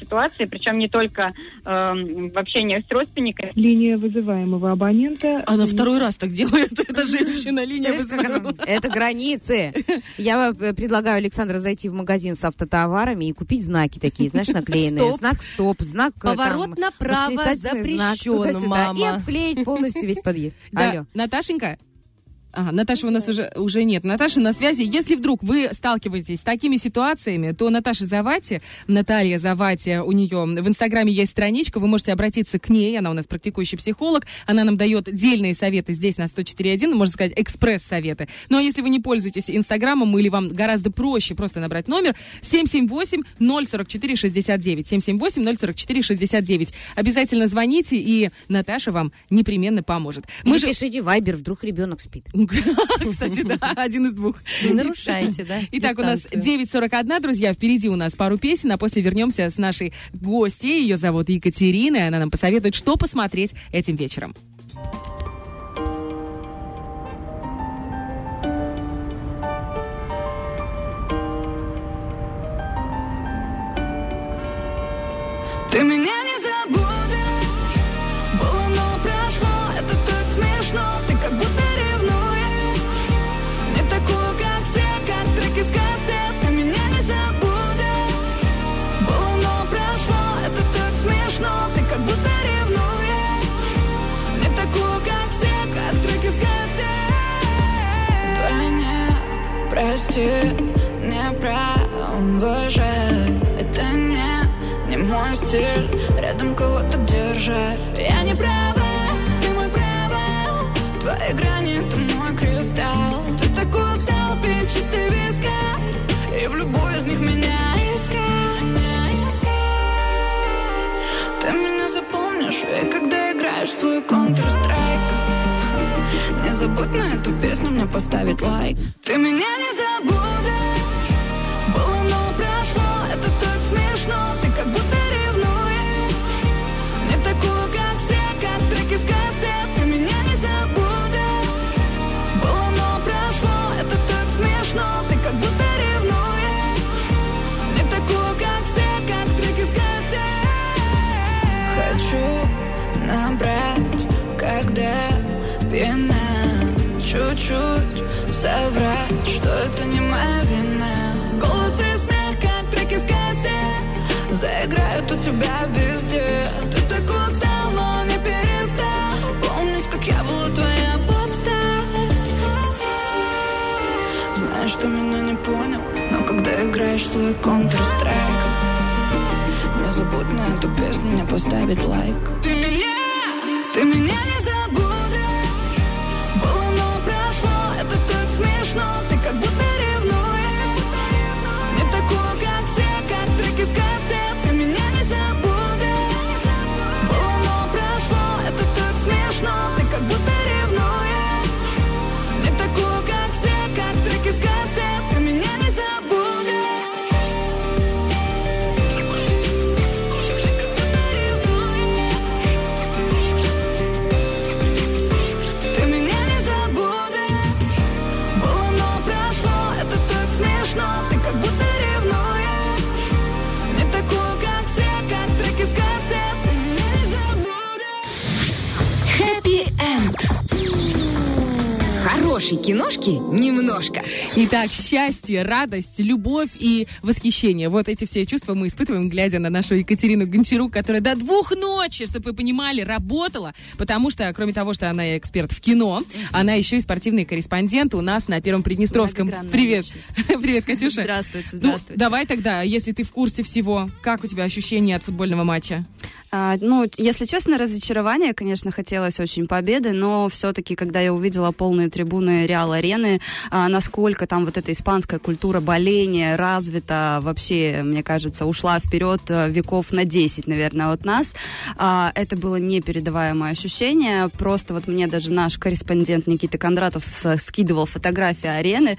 S13: причем не только э, в общении с родственниками.
S14: Линия вызываемого абонента.
S5: Она второй раз так делает, [laughs] эта женщина, линия вызывала.
S2: она? Это границы. Я э, предлагаю Александра зайти в магазин с автотоварами и купить знаки такие, знаешь, наклеенные. Знак стоп, знак э,
S9: Поворот направо запрещен, мама.
S2: И обклеить полностью весь подъезд. Алло.
S5: Наташенька? Ага, Наташи у нас уже, уже нет. Наташа на связи. Если вдруг вы сталкиваетесь с такими ситуациями, то Наташа Завати, Наталья Завати, у нее в Инстаграме есть страничка, вы можете обратиться к ней, она у нас практикующий психолог, она нам дает дельные советы здесь на 104.1, можно сказать, экспресс-советы. Ну а если вы не пользуетесь Инстаграмом или вам гораздо проще просто набрать номер 778-044-69, 778-044-69. Обязательно звоните, и Наташа вам непременно поможет.
S2: Мы же пишите вайбер, вдруг ребенок спит. [laughs]
S5: Кстати, да, [laughs] один из двух.
S9: Не нарушайте, да, [laughs]
S5: Итак, у нас
S9: дистанцию.
S5: 9.41, друзья, впереди у нас пару песен, а после вернемся с нашей гостьей. Ее зовут Екатерина, и она нам посоветует, что посмотреть этим вечером.
S3: Ты меня не Прости Не выше Это не не мой стиль. Рядом кого-то держит поржать Я не права, ты мой провал Твои грани, ты мой кристалл. Ты такой устал пить чистый вискарь. И в любой из них меня искать Меня искать. Ты меня запомнишь, и когда играешь свой Counter-Strike забудь на эту песню мне поставить лайк. Ты меня не забудешь. Было, но соврать, что это не моя вина. Голос и смех, как треки с кассет Заиграют у тебя везде. Ты так устал, но не перестал. Помнить, как я была твоя попстар Знаешь, что меня не понял Но когда играешь свой Counter-Strike Не забудь на эту песню мне поставить лайк. Ты меня, ты меня
S5: Итак, счастье, радость, любовь и восхищение. Вот эти все чувства мы испытываем, глядя на нашу Екатерину Гончарук, которая до двух ночи, чтобы вы понимали, работала, потому что, кроме того, что она эксперт в кино, она еще и спортивный корреспондент у нас на Первом Приднестровском. Привет. [laughs] Привет, Катюша.
S15: Здравствуйте,
S5: Ну,
S15: здравствуйте.
S5: давай тогда, если ты в курсе всего, как у тебя ощущения от футбольного матча?
S15: А, ну, если честно, разочарование, конечно, хотелось очень победы, но все-таки, когда я увидела полные трибуны Реал Арены, а, насколько там вот эта испанская культура боления развита, вообще, мне кажется, ушла вперед а, веков на 10, наверное, от нас, а, это было непередаваемое ощущение. Просто вот мне даже наш корреспондент Никита Кондратов с- скидывал фотографии арены,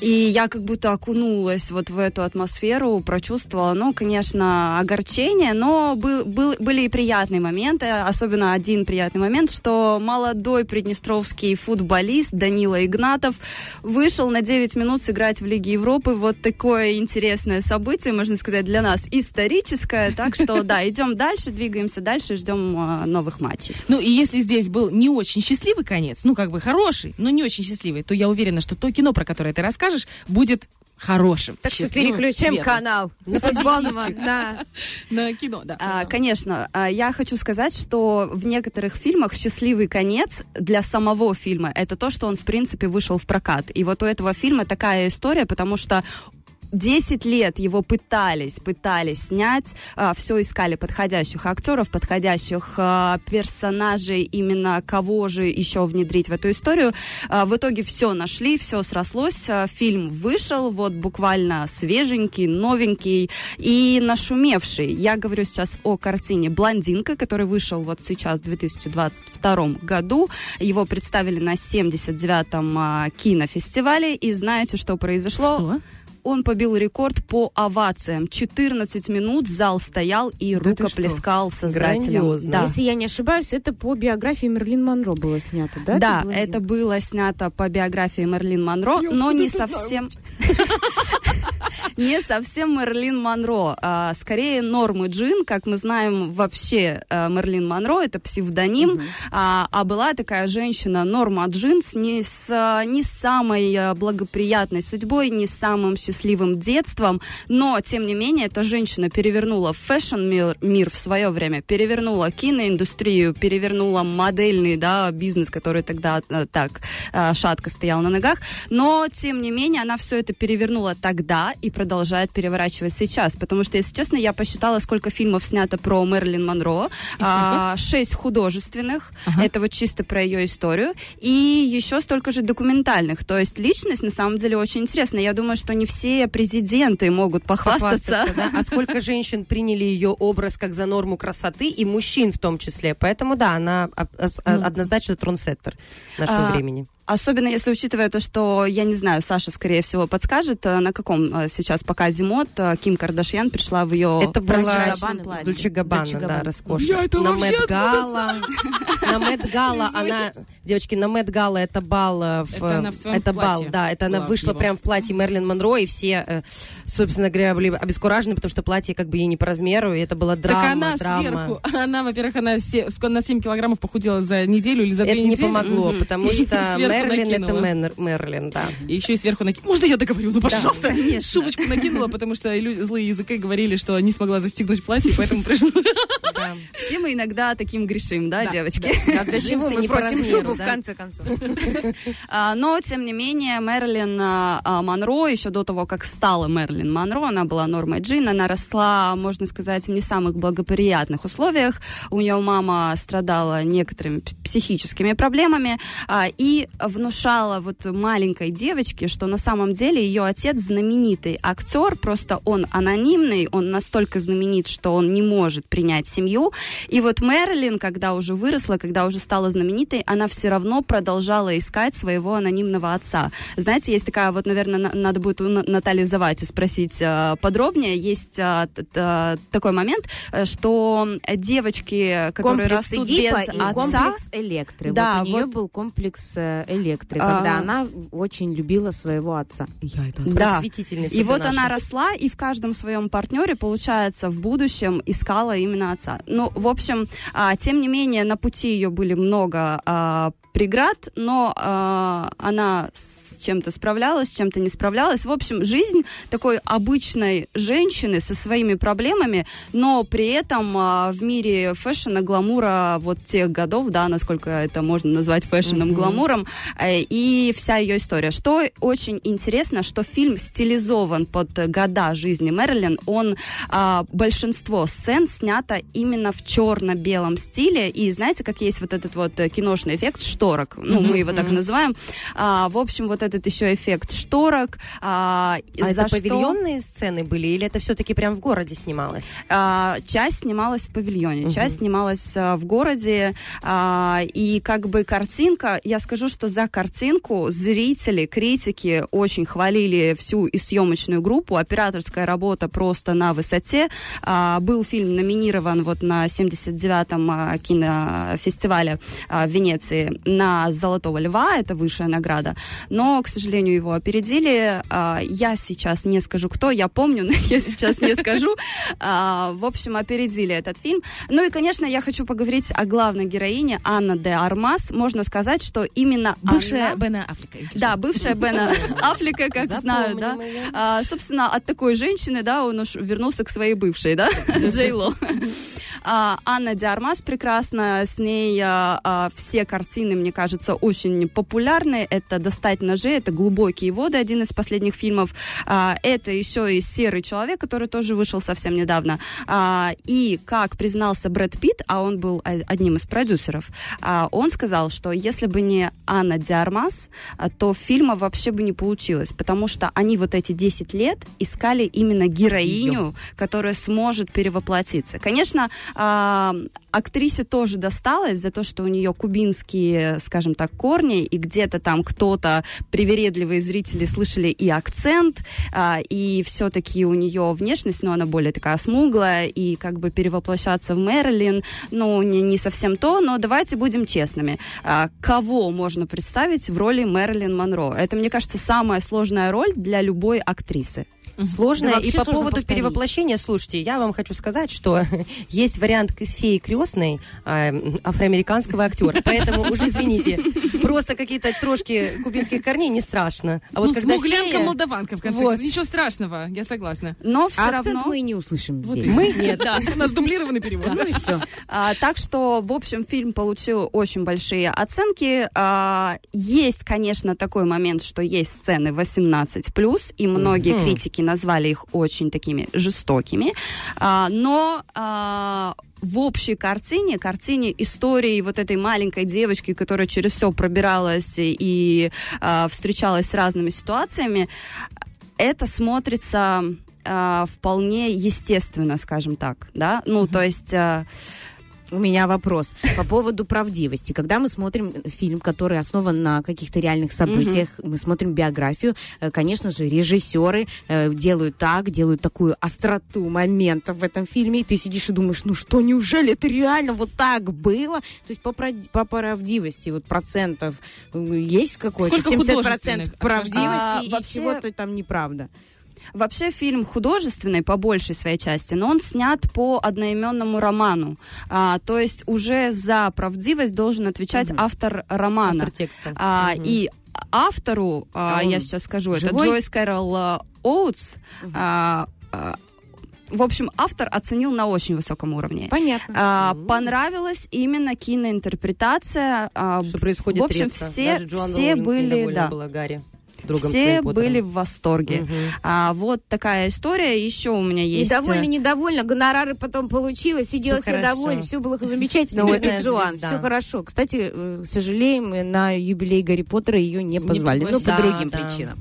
S15: и я как будто окунулась вот в эту атмосферу, прочувствовала, ну, конечно, огорчение, но был, был- были и приятные моменты, особенно один приятный момент, что молодой приднестровский футболист Данила Игнатов вышел на 9 минут сыграть в Лиге Европы. Вот такое интересное событие, можно сказать, для нас историческое. Так что, [laughs] да, идем дальше, двигаемся дальше, ждем а, новых матчей.
S5: Ну и если здесь был не очень счастливый конец, ну как бы хороший, но не очень счастливый, то я уверена, что то кино, про которое ты расскажешь, будет хорошим.
S2: Так что переключаем
S5: светлым.
S2: канал на футбольного, на
S5: На кино, да.
S15: А, конечно, а, я хочу сказать, что в некоторых фильмах счастливый конец для самого фильма это то, что он в принципе вышел в прокат. И вот у этого фильма такая история, потому что 10 лет его пытались, пытались снять, все искали подходящих актеров, подходящих а, персонажей, именно кого же еще внедрить в эту историю. А, в итоге все нашли, все срослось, а, фильм вышел, вот буквально свеженький, новенький и нашумевший. Я говорю сейчас о картине «Блондинка», который вышел вот сейчас в 2022 году. Его представили на 79-м а, кинофестивале, и знаете, что произошло?
S5: Что?
S15: Он побил рекорд по овациям. 14 минут зал стоял и
S2: ты
S15: рукоплескал создателям.
S9: Грандиозно.
S15: Да.
S2: Если я не ошибаюсь, это по биографии Мерлин Монро было снято, да?
S15: Да, это было снято по биографии Мерлин Монро, но не совсем... [laughs] Не совсем Мерлин Монро, а скорее Нормы Джин, как мы знаем, вообще э, Мерлин Монро это псевдоним, а, а была такая женщина Норма Джин с не, с, а, не самой э, благоприятной судьбой, не самым счастливым детством, но тем не менее эта женщина перевернула fashion-мир мир в свое время, перевернула киноиндустрию, перевернула модельный да, бизнес, который тогда э, так э, шатко стоял на ногах, но тем не менее она все это перевернула тогда и продолжает переворачивать сейчас. Потому что, если честно, я посчитала, сколько фильмов снято про Мэрилин Монро. А, шесть художественных. Это вот чисто про ее историю. И еще столько же документальных. То есть личность, на самом деле, очень интересная. Я думаю, что не все президенты могут похвастаться.
S9: Похвастаться, да? А сколько женщин приняли ее образ как за норму красоты, и мужчин в том числе. Поэтому, да, она а- однозначно тронсеттер нашего
S15: А,
S9: времени.
S15: Особенно если учитывая то, что, я не знаю, Саша, скорее всего, подскажет, э, на каком э, сейчас показе мод э, Ким Кардашьян пришла в ее
S9: Это было
S15: прозрачном платье.
S9: Дульче Габбана, да, роскошно.
S5: Я это
S9: на Мэтт Гала. [laughs] На Мэтт Гала она... Девочки, на Мэтт Гала это бал... в-
S5: Это она в своем
S9: это бал, да. Это она вышла прям в платье Мерлин Монро, и все, собственно говоря, были обескуражены, потому что платье как бы ей не по размеру, и это была драма,
S5: так она
S9: драма.
S5: сверху, [laughs] она, во-первых, она се- на 7 килограммов похудела за неделю или за
S9: Это
S5: две
S9: не
S5: недели.
S9: помогло,
S5: Мгм.
S9: потому
S5: И
S9: что Мерлин это. Мэннер- Мерлин, да.
S5: И еще и сверху накинула. Можно я договорю? Ну, пожалуйста.
S15: конечно.
S5: Шубочку накинула, потому что лю- злые языки говорили, что не смогла застегнуть платье, поэтому пришло. [laughs]
S15: Все мы иногда таким грешим, да,
S5: Да,
S15: девочки?
S2: А для чего мы
S9: не
S2: просим шубу в
S9: да?
S2: конце концов? [laughs]
S15: А, Но, тем не менее, Мэрилин а, а, Монро, еще до того, как стала Мэрилин Монро, она была Нормой Джин, она росла, можно сказать, в не самых благоприятных условиях. У нее мама страдала некоторыми психическими проблемами а, и внушала вот маленькой девочке, что на самом деле ее отец знаменитый актер, просто он анонимный, он настолько знаменит, что он не может принять семью. И вот Мэрилин, когда уже выросла, когда уже стала знаменитой, она все равно продолжала искать своего анонимного отца. Знаете, есть такая, вот, наверное, на- надо будет у На- Натальи Завати спросить э, подробнее, есть э, такой момент, э, что девочки, которые
S2: комплекс
S15: растут
S2: Эдипа
S15: без
S2: и
S15: отца...
S2: комплекс Электры.
S15: Да,
S2: вот у нее
S15: вот-
S2: был комплекс Электры,
S15: А.
S2: когда она очень любила своего отца. Я это
S15: Да.
S9: Просветительница
S15: И вот
S9: наша.
S15: она росла, и в каждом своем партнере, получается, в будущем искала именно отца. Ну, в общем, а, тем не менее, на пути ее были много а, преград, но а, она с чем-то справлялась, с чем-то не справлялась. В общем, жизнь такой обычной женщины со своими проблемами, но при этом а, в мире фэшена, гламура вот тех годов, да, насколько это можно назвать фэшеном, гламуром, э, и вся ее история. Что очень интересно, что фильм стилизован под года жизни Мэрилин. Он а, большинство сцен снято именно в черно-белом стиле. И знаете, как есть вот этот вот э, киношный эффект шторок. Ну,
S9: Мгм,
S15: мы его так называем. А, в общем, вот этот еще эффект шторок. А,
S9: А
S15: за
S9: это
S15: что-
S9: павильонные сцены были, или это все-таки прям в городе снималось?
S15: а, часть снималась в павильоне, часть снималась а, в городе. а, и как бы картинка, я скажу, что за картинку зрители, критики очень хвалили всю и съемочную группу. Операторская работа просто на высоте. А, был фильм номинирован вот на 79-м а, кинофестивале а, в Венеции на «Золотого льва», это высшая награда. Но, к сожалению, его опередили. А, я сейчас не скажу, кто, я помню, [laughs] но я сейчас не скажу. А, в общем, опередили этот фильм. Ну и, конечно, я хочу поговорить о главной героине Анна де Армас. Можно сказать, что именно
S5: Бывшая
S15: она...
S5: Бена если
S15: Да, бывшая Бена Аффлека, [laughs] как знаю, да. А, собственно, от такой женщины, да, он уж вернулся к своей бывшей, да, [laughs] Джей Ло. А, Анна Диармас прекрасна, с ней а, все картины, мне кажется, очень популярны. Это «Достать ножи», это «Глубокие воды», один из последних фильмов. А, это еще и «Серый человек», который тоже вышел совсем недавно. А, и, как признался Брэд Питт, а он был одним из продюсеров, а, он сказал, что если бы не Анна Диармас, а, то фильма вообще бы не получилось, потому что они вот эти 10 лет искали именно героиню, которая сможет перевоплотиться. Конечно, а, актрисе тоже досталось за то, что у нее кубинские, скажем так, корни, и где-то там кто-то, привередливые зрители, слышали и акцент, а, и все-таки у нее внешность, ну, она более такая смуглая, и как бы перевоплощаться в Мэрилин, ну, не, не совсем то, но давайте будем честными. А, кого можно представить в роли Мэрилин Монро? Это, мне кажется, самая сложная роль для любой актрисы.
S9: Сложно.
S2: Да
S9: и по поводу
S2: повторить.
S9: перевоплощения, слушайте, я вам хочу сказать, что [laughs] есть вариант феей крестной э, афроамериканского актера. Поэтому уже извините, [laughs] просто какие-то трошки кубинских корней не страшно. А вот
S5: ну,
S9: когда
S5: смуглянка,
S9: фея-
S5: молдаванка, в конце
S9: Вот.
S5: Ничего страшного, я согласна.
S15: Но все
S2: А
S15: равно...
S2: мы и не услышим
S5: Вот
S2: здесь.
S15: Мы
S5: нет, да. У нас дублированный перевод.
S2: Ну и все.
S15: А, так что, в общем, фильм получил очень большие оценки. А, есть, конечно, такой момент, что есть сцены 18+, и многие критики назвали их очень такими жестокими, А, но а, в общей картине, картине истории вот этой маленькой девочки, которая через все пробиралась и а, встречалась с разными ситуациями, это смотрится а, вполне естественно, скажем так, да, ну, то есть... а,
S2: У меня вопрос по [laughs] поводу правдивости. Когда мы смотрим фильм, который основан на каких-то реальных событиях, мы смотрим биографию, э, конечно же, режиссеры э, делают так, делают такую остроту моментов в этом фильме, и ты сидишь и думаешь, ну что, неужели это реально вот так было? То есть по, по правдивости, вот процентов есть какой-то?
S5: Сколько
S2: 70%
S5: художественных?
S2: правдивости
S15: А,
S2: и
S15: вообще-
S2: чего-то там неправда.
S15: Вообще фильм художественный по большей своей части, но он снят по одноименному роману. А, то есть уже за правдивость должен отвечать автор романа.
S9: Автор текста.
S15: А,
S9: Мгм.
S15: И автору, а,
S2: А
S15: я сейчас скажу, это
S2: живой?
S15: Джойс Кэрол а, Оутс. а, а, в общем, автор оценил на очень высоком уровне.
S2: Понятно.
S15: А, понравилась именно киноинтерпретация. а,
S9: Что происходит
S15: В общем,
S9: редко.
S15: все, все были, да.
S9: была Гарри. Другом
S15: все были в восторге.
S9: Мгм.
S15: А, вот такая история. Еще у меня есть...
S2: Недовольна,
S15: э,
S2: недовольна, гонорары потом получила, сидела все
S9: хорошо.
S2: довольна, все было замечательно у этой
S9: Всемирная
S2: Джоан, все хорошо. Кстати, э, сожалеем, э, на юбилей Гарри Поттера ее не позвали, ну, по другим причинам.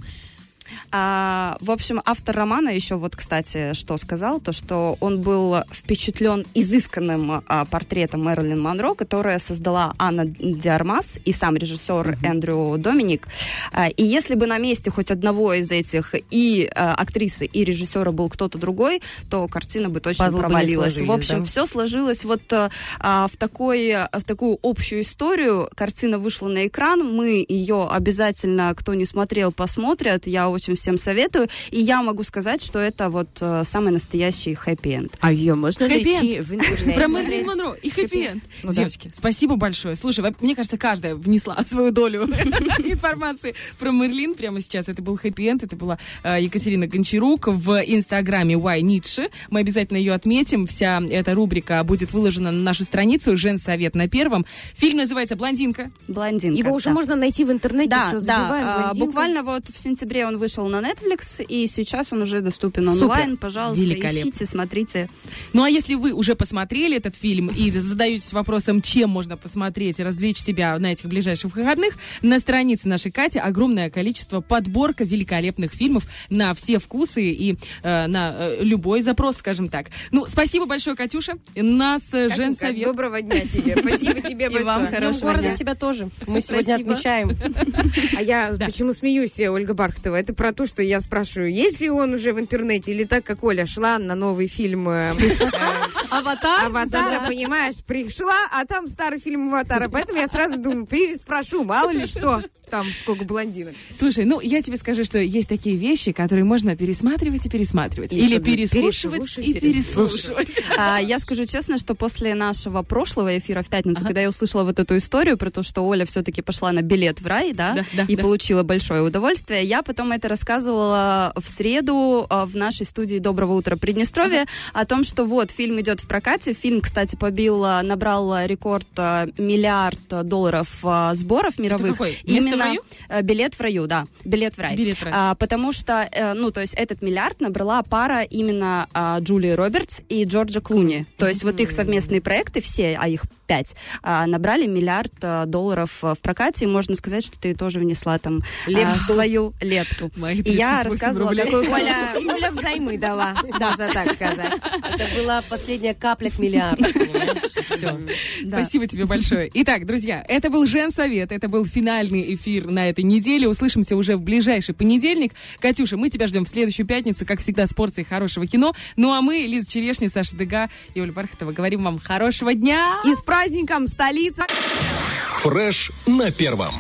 S15: А, в общем, автор романа еще вот, кстати, что сказал, то, что он был впечатлен изысканным а, портретом Мэрилин Монро, которое создала Анна Диармас и сам режиссер Эндрю Доминик. А, и если бы на месте хоть одного из этих и а, актрисы, и режиссера был кто-то другой, то картина бы точно
S9: бы не
S15: провалилась. в
S9: сложились,
S15: общем,
S9: да?
S15: все сложилось вот а, а, в, такой, в такую общую историю. Картина вышла на экран, мы ее обязательно, кто не смотрел, посмотрят. Я очень всем советую. И я могу сказать, что это вот э, самый настоящий хэппи-энд.
S2: А ее можно найти в интернете?
S5: Про Мэрилин Монро и хэппи-энд.
S2: Ну да.
S5: Девочки, спасибо большое. Слушай, мне кажется, каждая внесла [laughs] свою долю [laughs] информации про Мерлин прямо сейчас. Это был хэппи-энд, это была э, Екатерина Гончарук в инстаграме Why Nietzsche. Мы обязательно ее отметим. Вся эта рубрика будет выложена на нашу страницу «Женсовет» на первом. Фильм называется «Блондинка».
S15: Блондинка.
S2: Его уже
S15: да.
S2: можно найти в интернете,
S15: Да, да.
S2: забиваем,
S15: а,
S2: блондинка.
S15: буквально вот в сентябре он вышел на Netflix, и сейчас он уже доступен
S5: Супер.
S15: онлайн. Пожалуйста,
S5: Великолепно.
S15: ищите, смотрите.
S5: Ну а если вы уже посмотрели этот фильм и задаетесь вопросом, чем можно посмотреть и развлечь себя на этих ближайших выходных, на странице нашей Кати огромное количество подборка великолепных фильмов на все вкусы и э, на э, любой запрос, скажем так. Ну, спасибо большое, Катюша. Нас э,
S2: Катенька,
S5: женсовет.
S2: доброго дня тебе. [laughs] Спасибо тебе
S15: И вам
S2: большое.
S9: С Днём
S15: хорошего
S9: города
S15: дня.
S9: тебя тоже. Мы сегодня
S2: Спасибо.
S9: отмечаем.
S2: А я почему смеюсь, Ольга Бархатова? Это про то, что я спрашиваю, есть ли он уже в интернете, или так, как Оля шла на новый фильм э, э,
S9: Аватар?
S2: Аватара, понимаешь, пришла, а там старый фильм Аватара. Поэтому я сразу думаю, переспрошу, мало ли что. Там сколько блондинок.
S5: Слушай, ну я тебе скажу, что есть такие вещи, которые можно пересматривать и пересматривать.
S2: И
S5: Или переслушивать и переслушивать.
S15: А, я скажу честно, что после нашего прошлого эфира в пятницу, когда я услышала вот эту историю про то, что Оля все-таки пошла на билет в рай, да,
S5: Да, да,
S15: и
S5: да.
S15: получила большое удовольствие, я потом это рассказывала в среду а, в нашей студии «Доброго утра, Приднестровье» о том, что вот фильм идет в прокате. Фильм, кстати, побил, а, набрал рекорд а, миллиард долларов сборов мировых.
S5: какой? Место в
S15: билет в раю, да, билет в рай.
S5: Билет в рай.
S15: А, потому что, э, ну, то есть этот миллиард набрала пара именно а, Джулии Робертс и Джорджа Клуни. То есть вот их совместные проекты, все, а их пять, а, набрали миллиард а, долларов а, в прокате. И можно сказать, что ты тоже внесла там а,
S2: Лепту.
S15: свою лепту.
S5: Мои
S15: И я
S5: 38
S15: рассказывала
S5: рублей.
S15: такой...
S2: Оля, Оля взаймы дала, [laughs] можно так сказать.
S9: Это была последняя капля к миллиарду? [laughs] Все.
S15: Да.
S5: Спасибо тебе большое. Итак, друзья, это был Женсовет, это был финальный эфир на этой неделе. Услышимся уже в ближайший понедельник. Катюша, мы тебя ждем в следующую пятницу, как всегда, с порцией хорошего кино. Ну а мы, Лиза Черешня, Саша Дега и Оля Бархатова, говорим вам хорошего дня!
S2: И с праздником столица!
S12: Фреш на первом.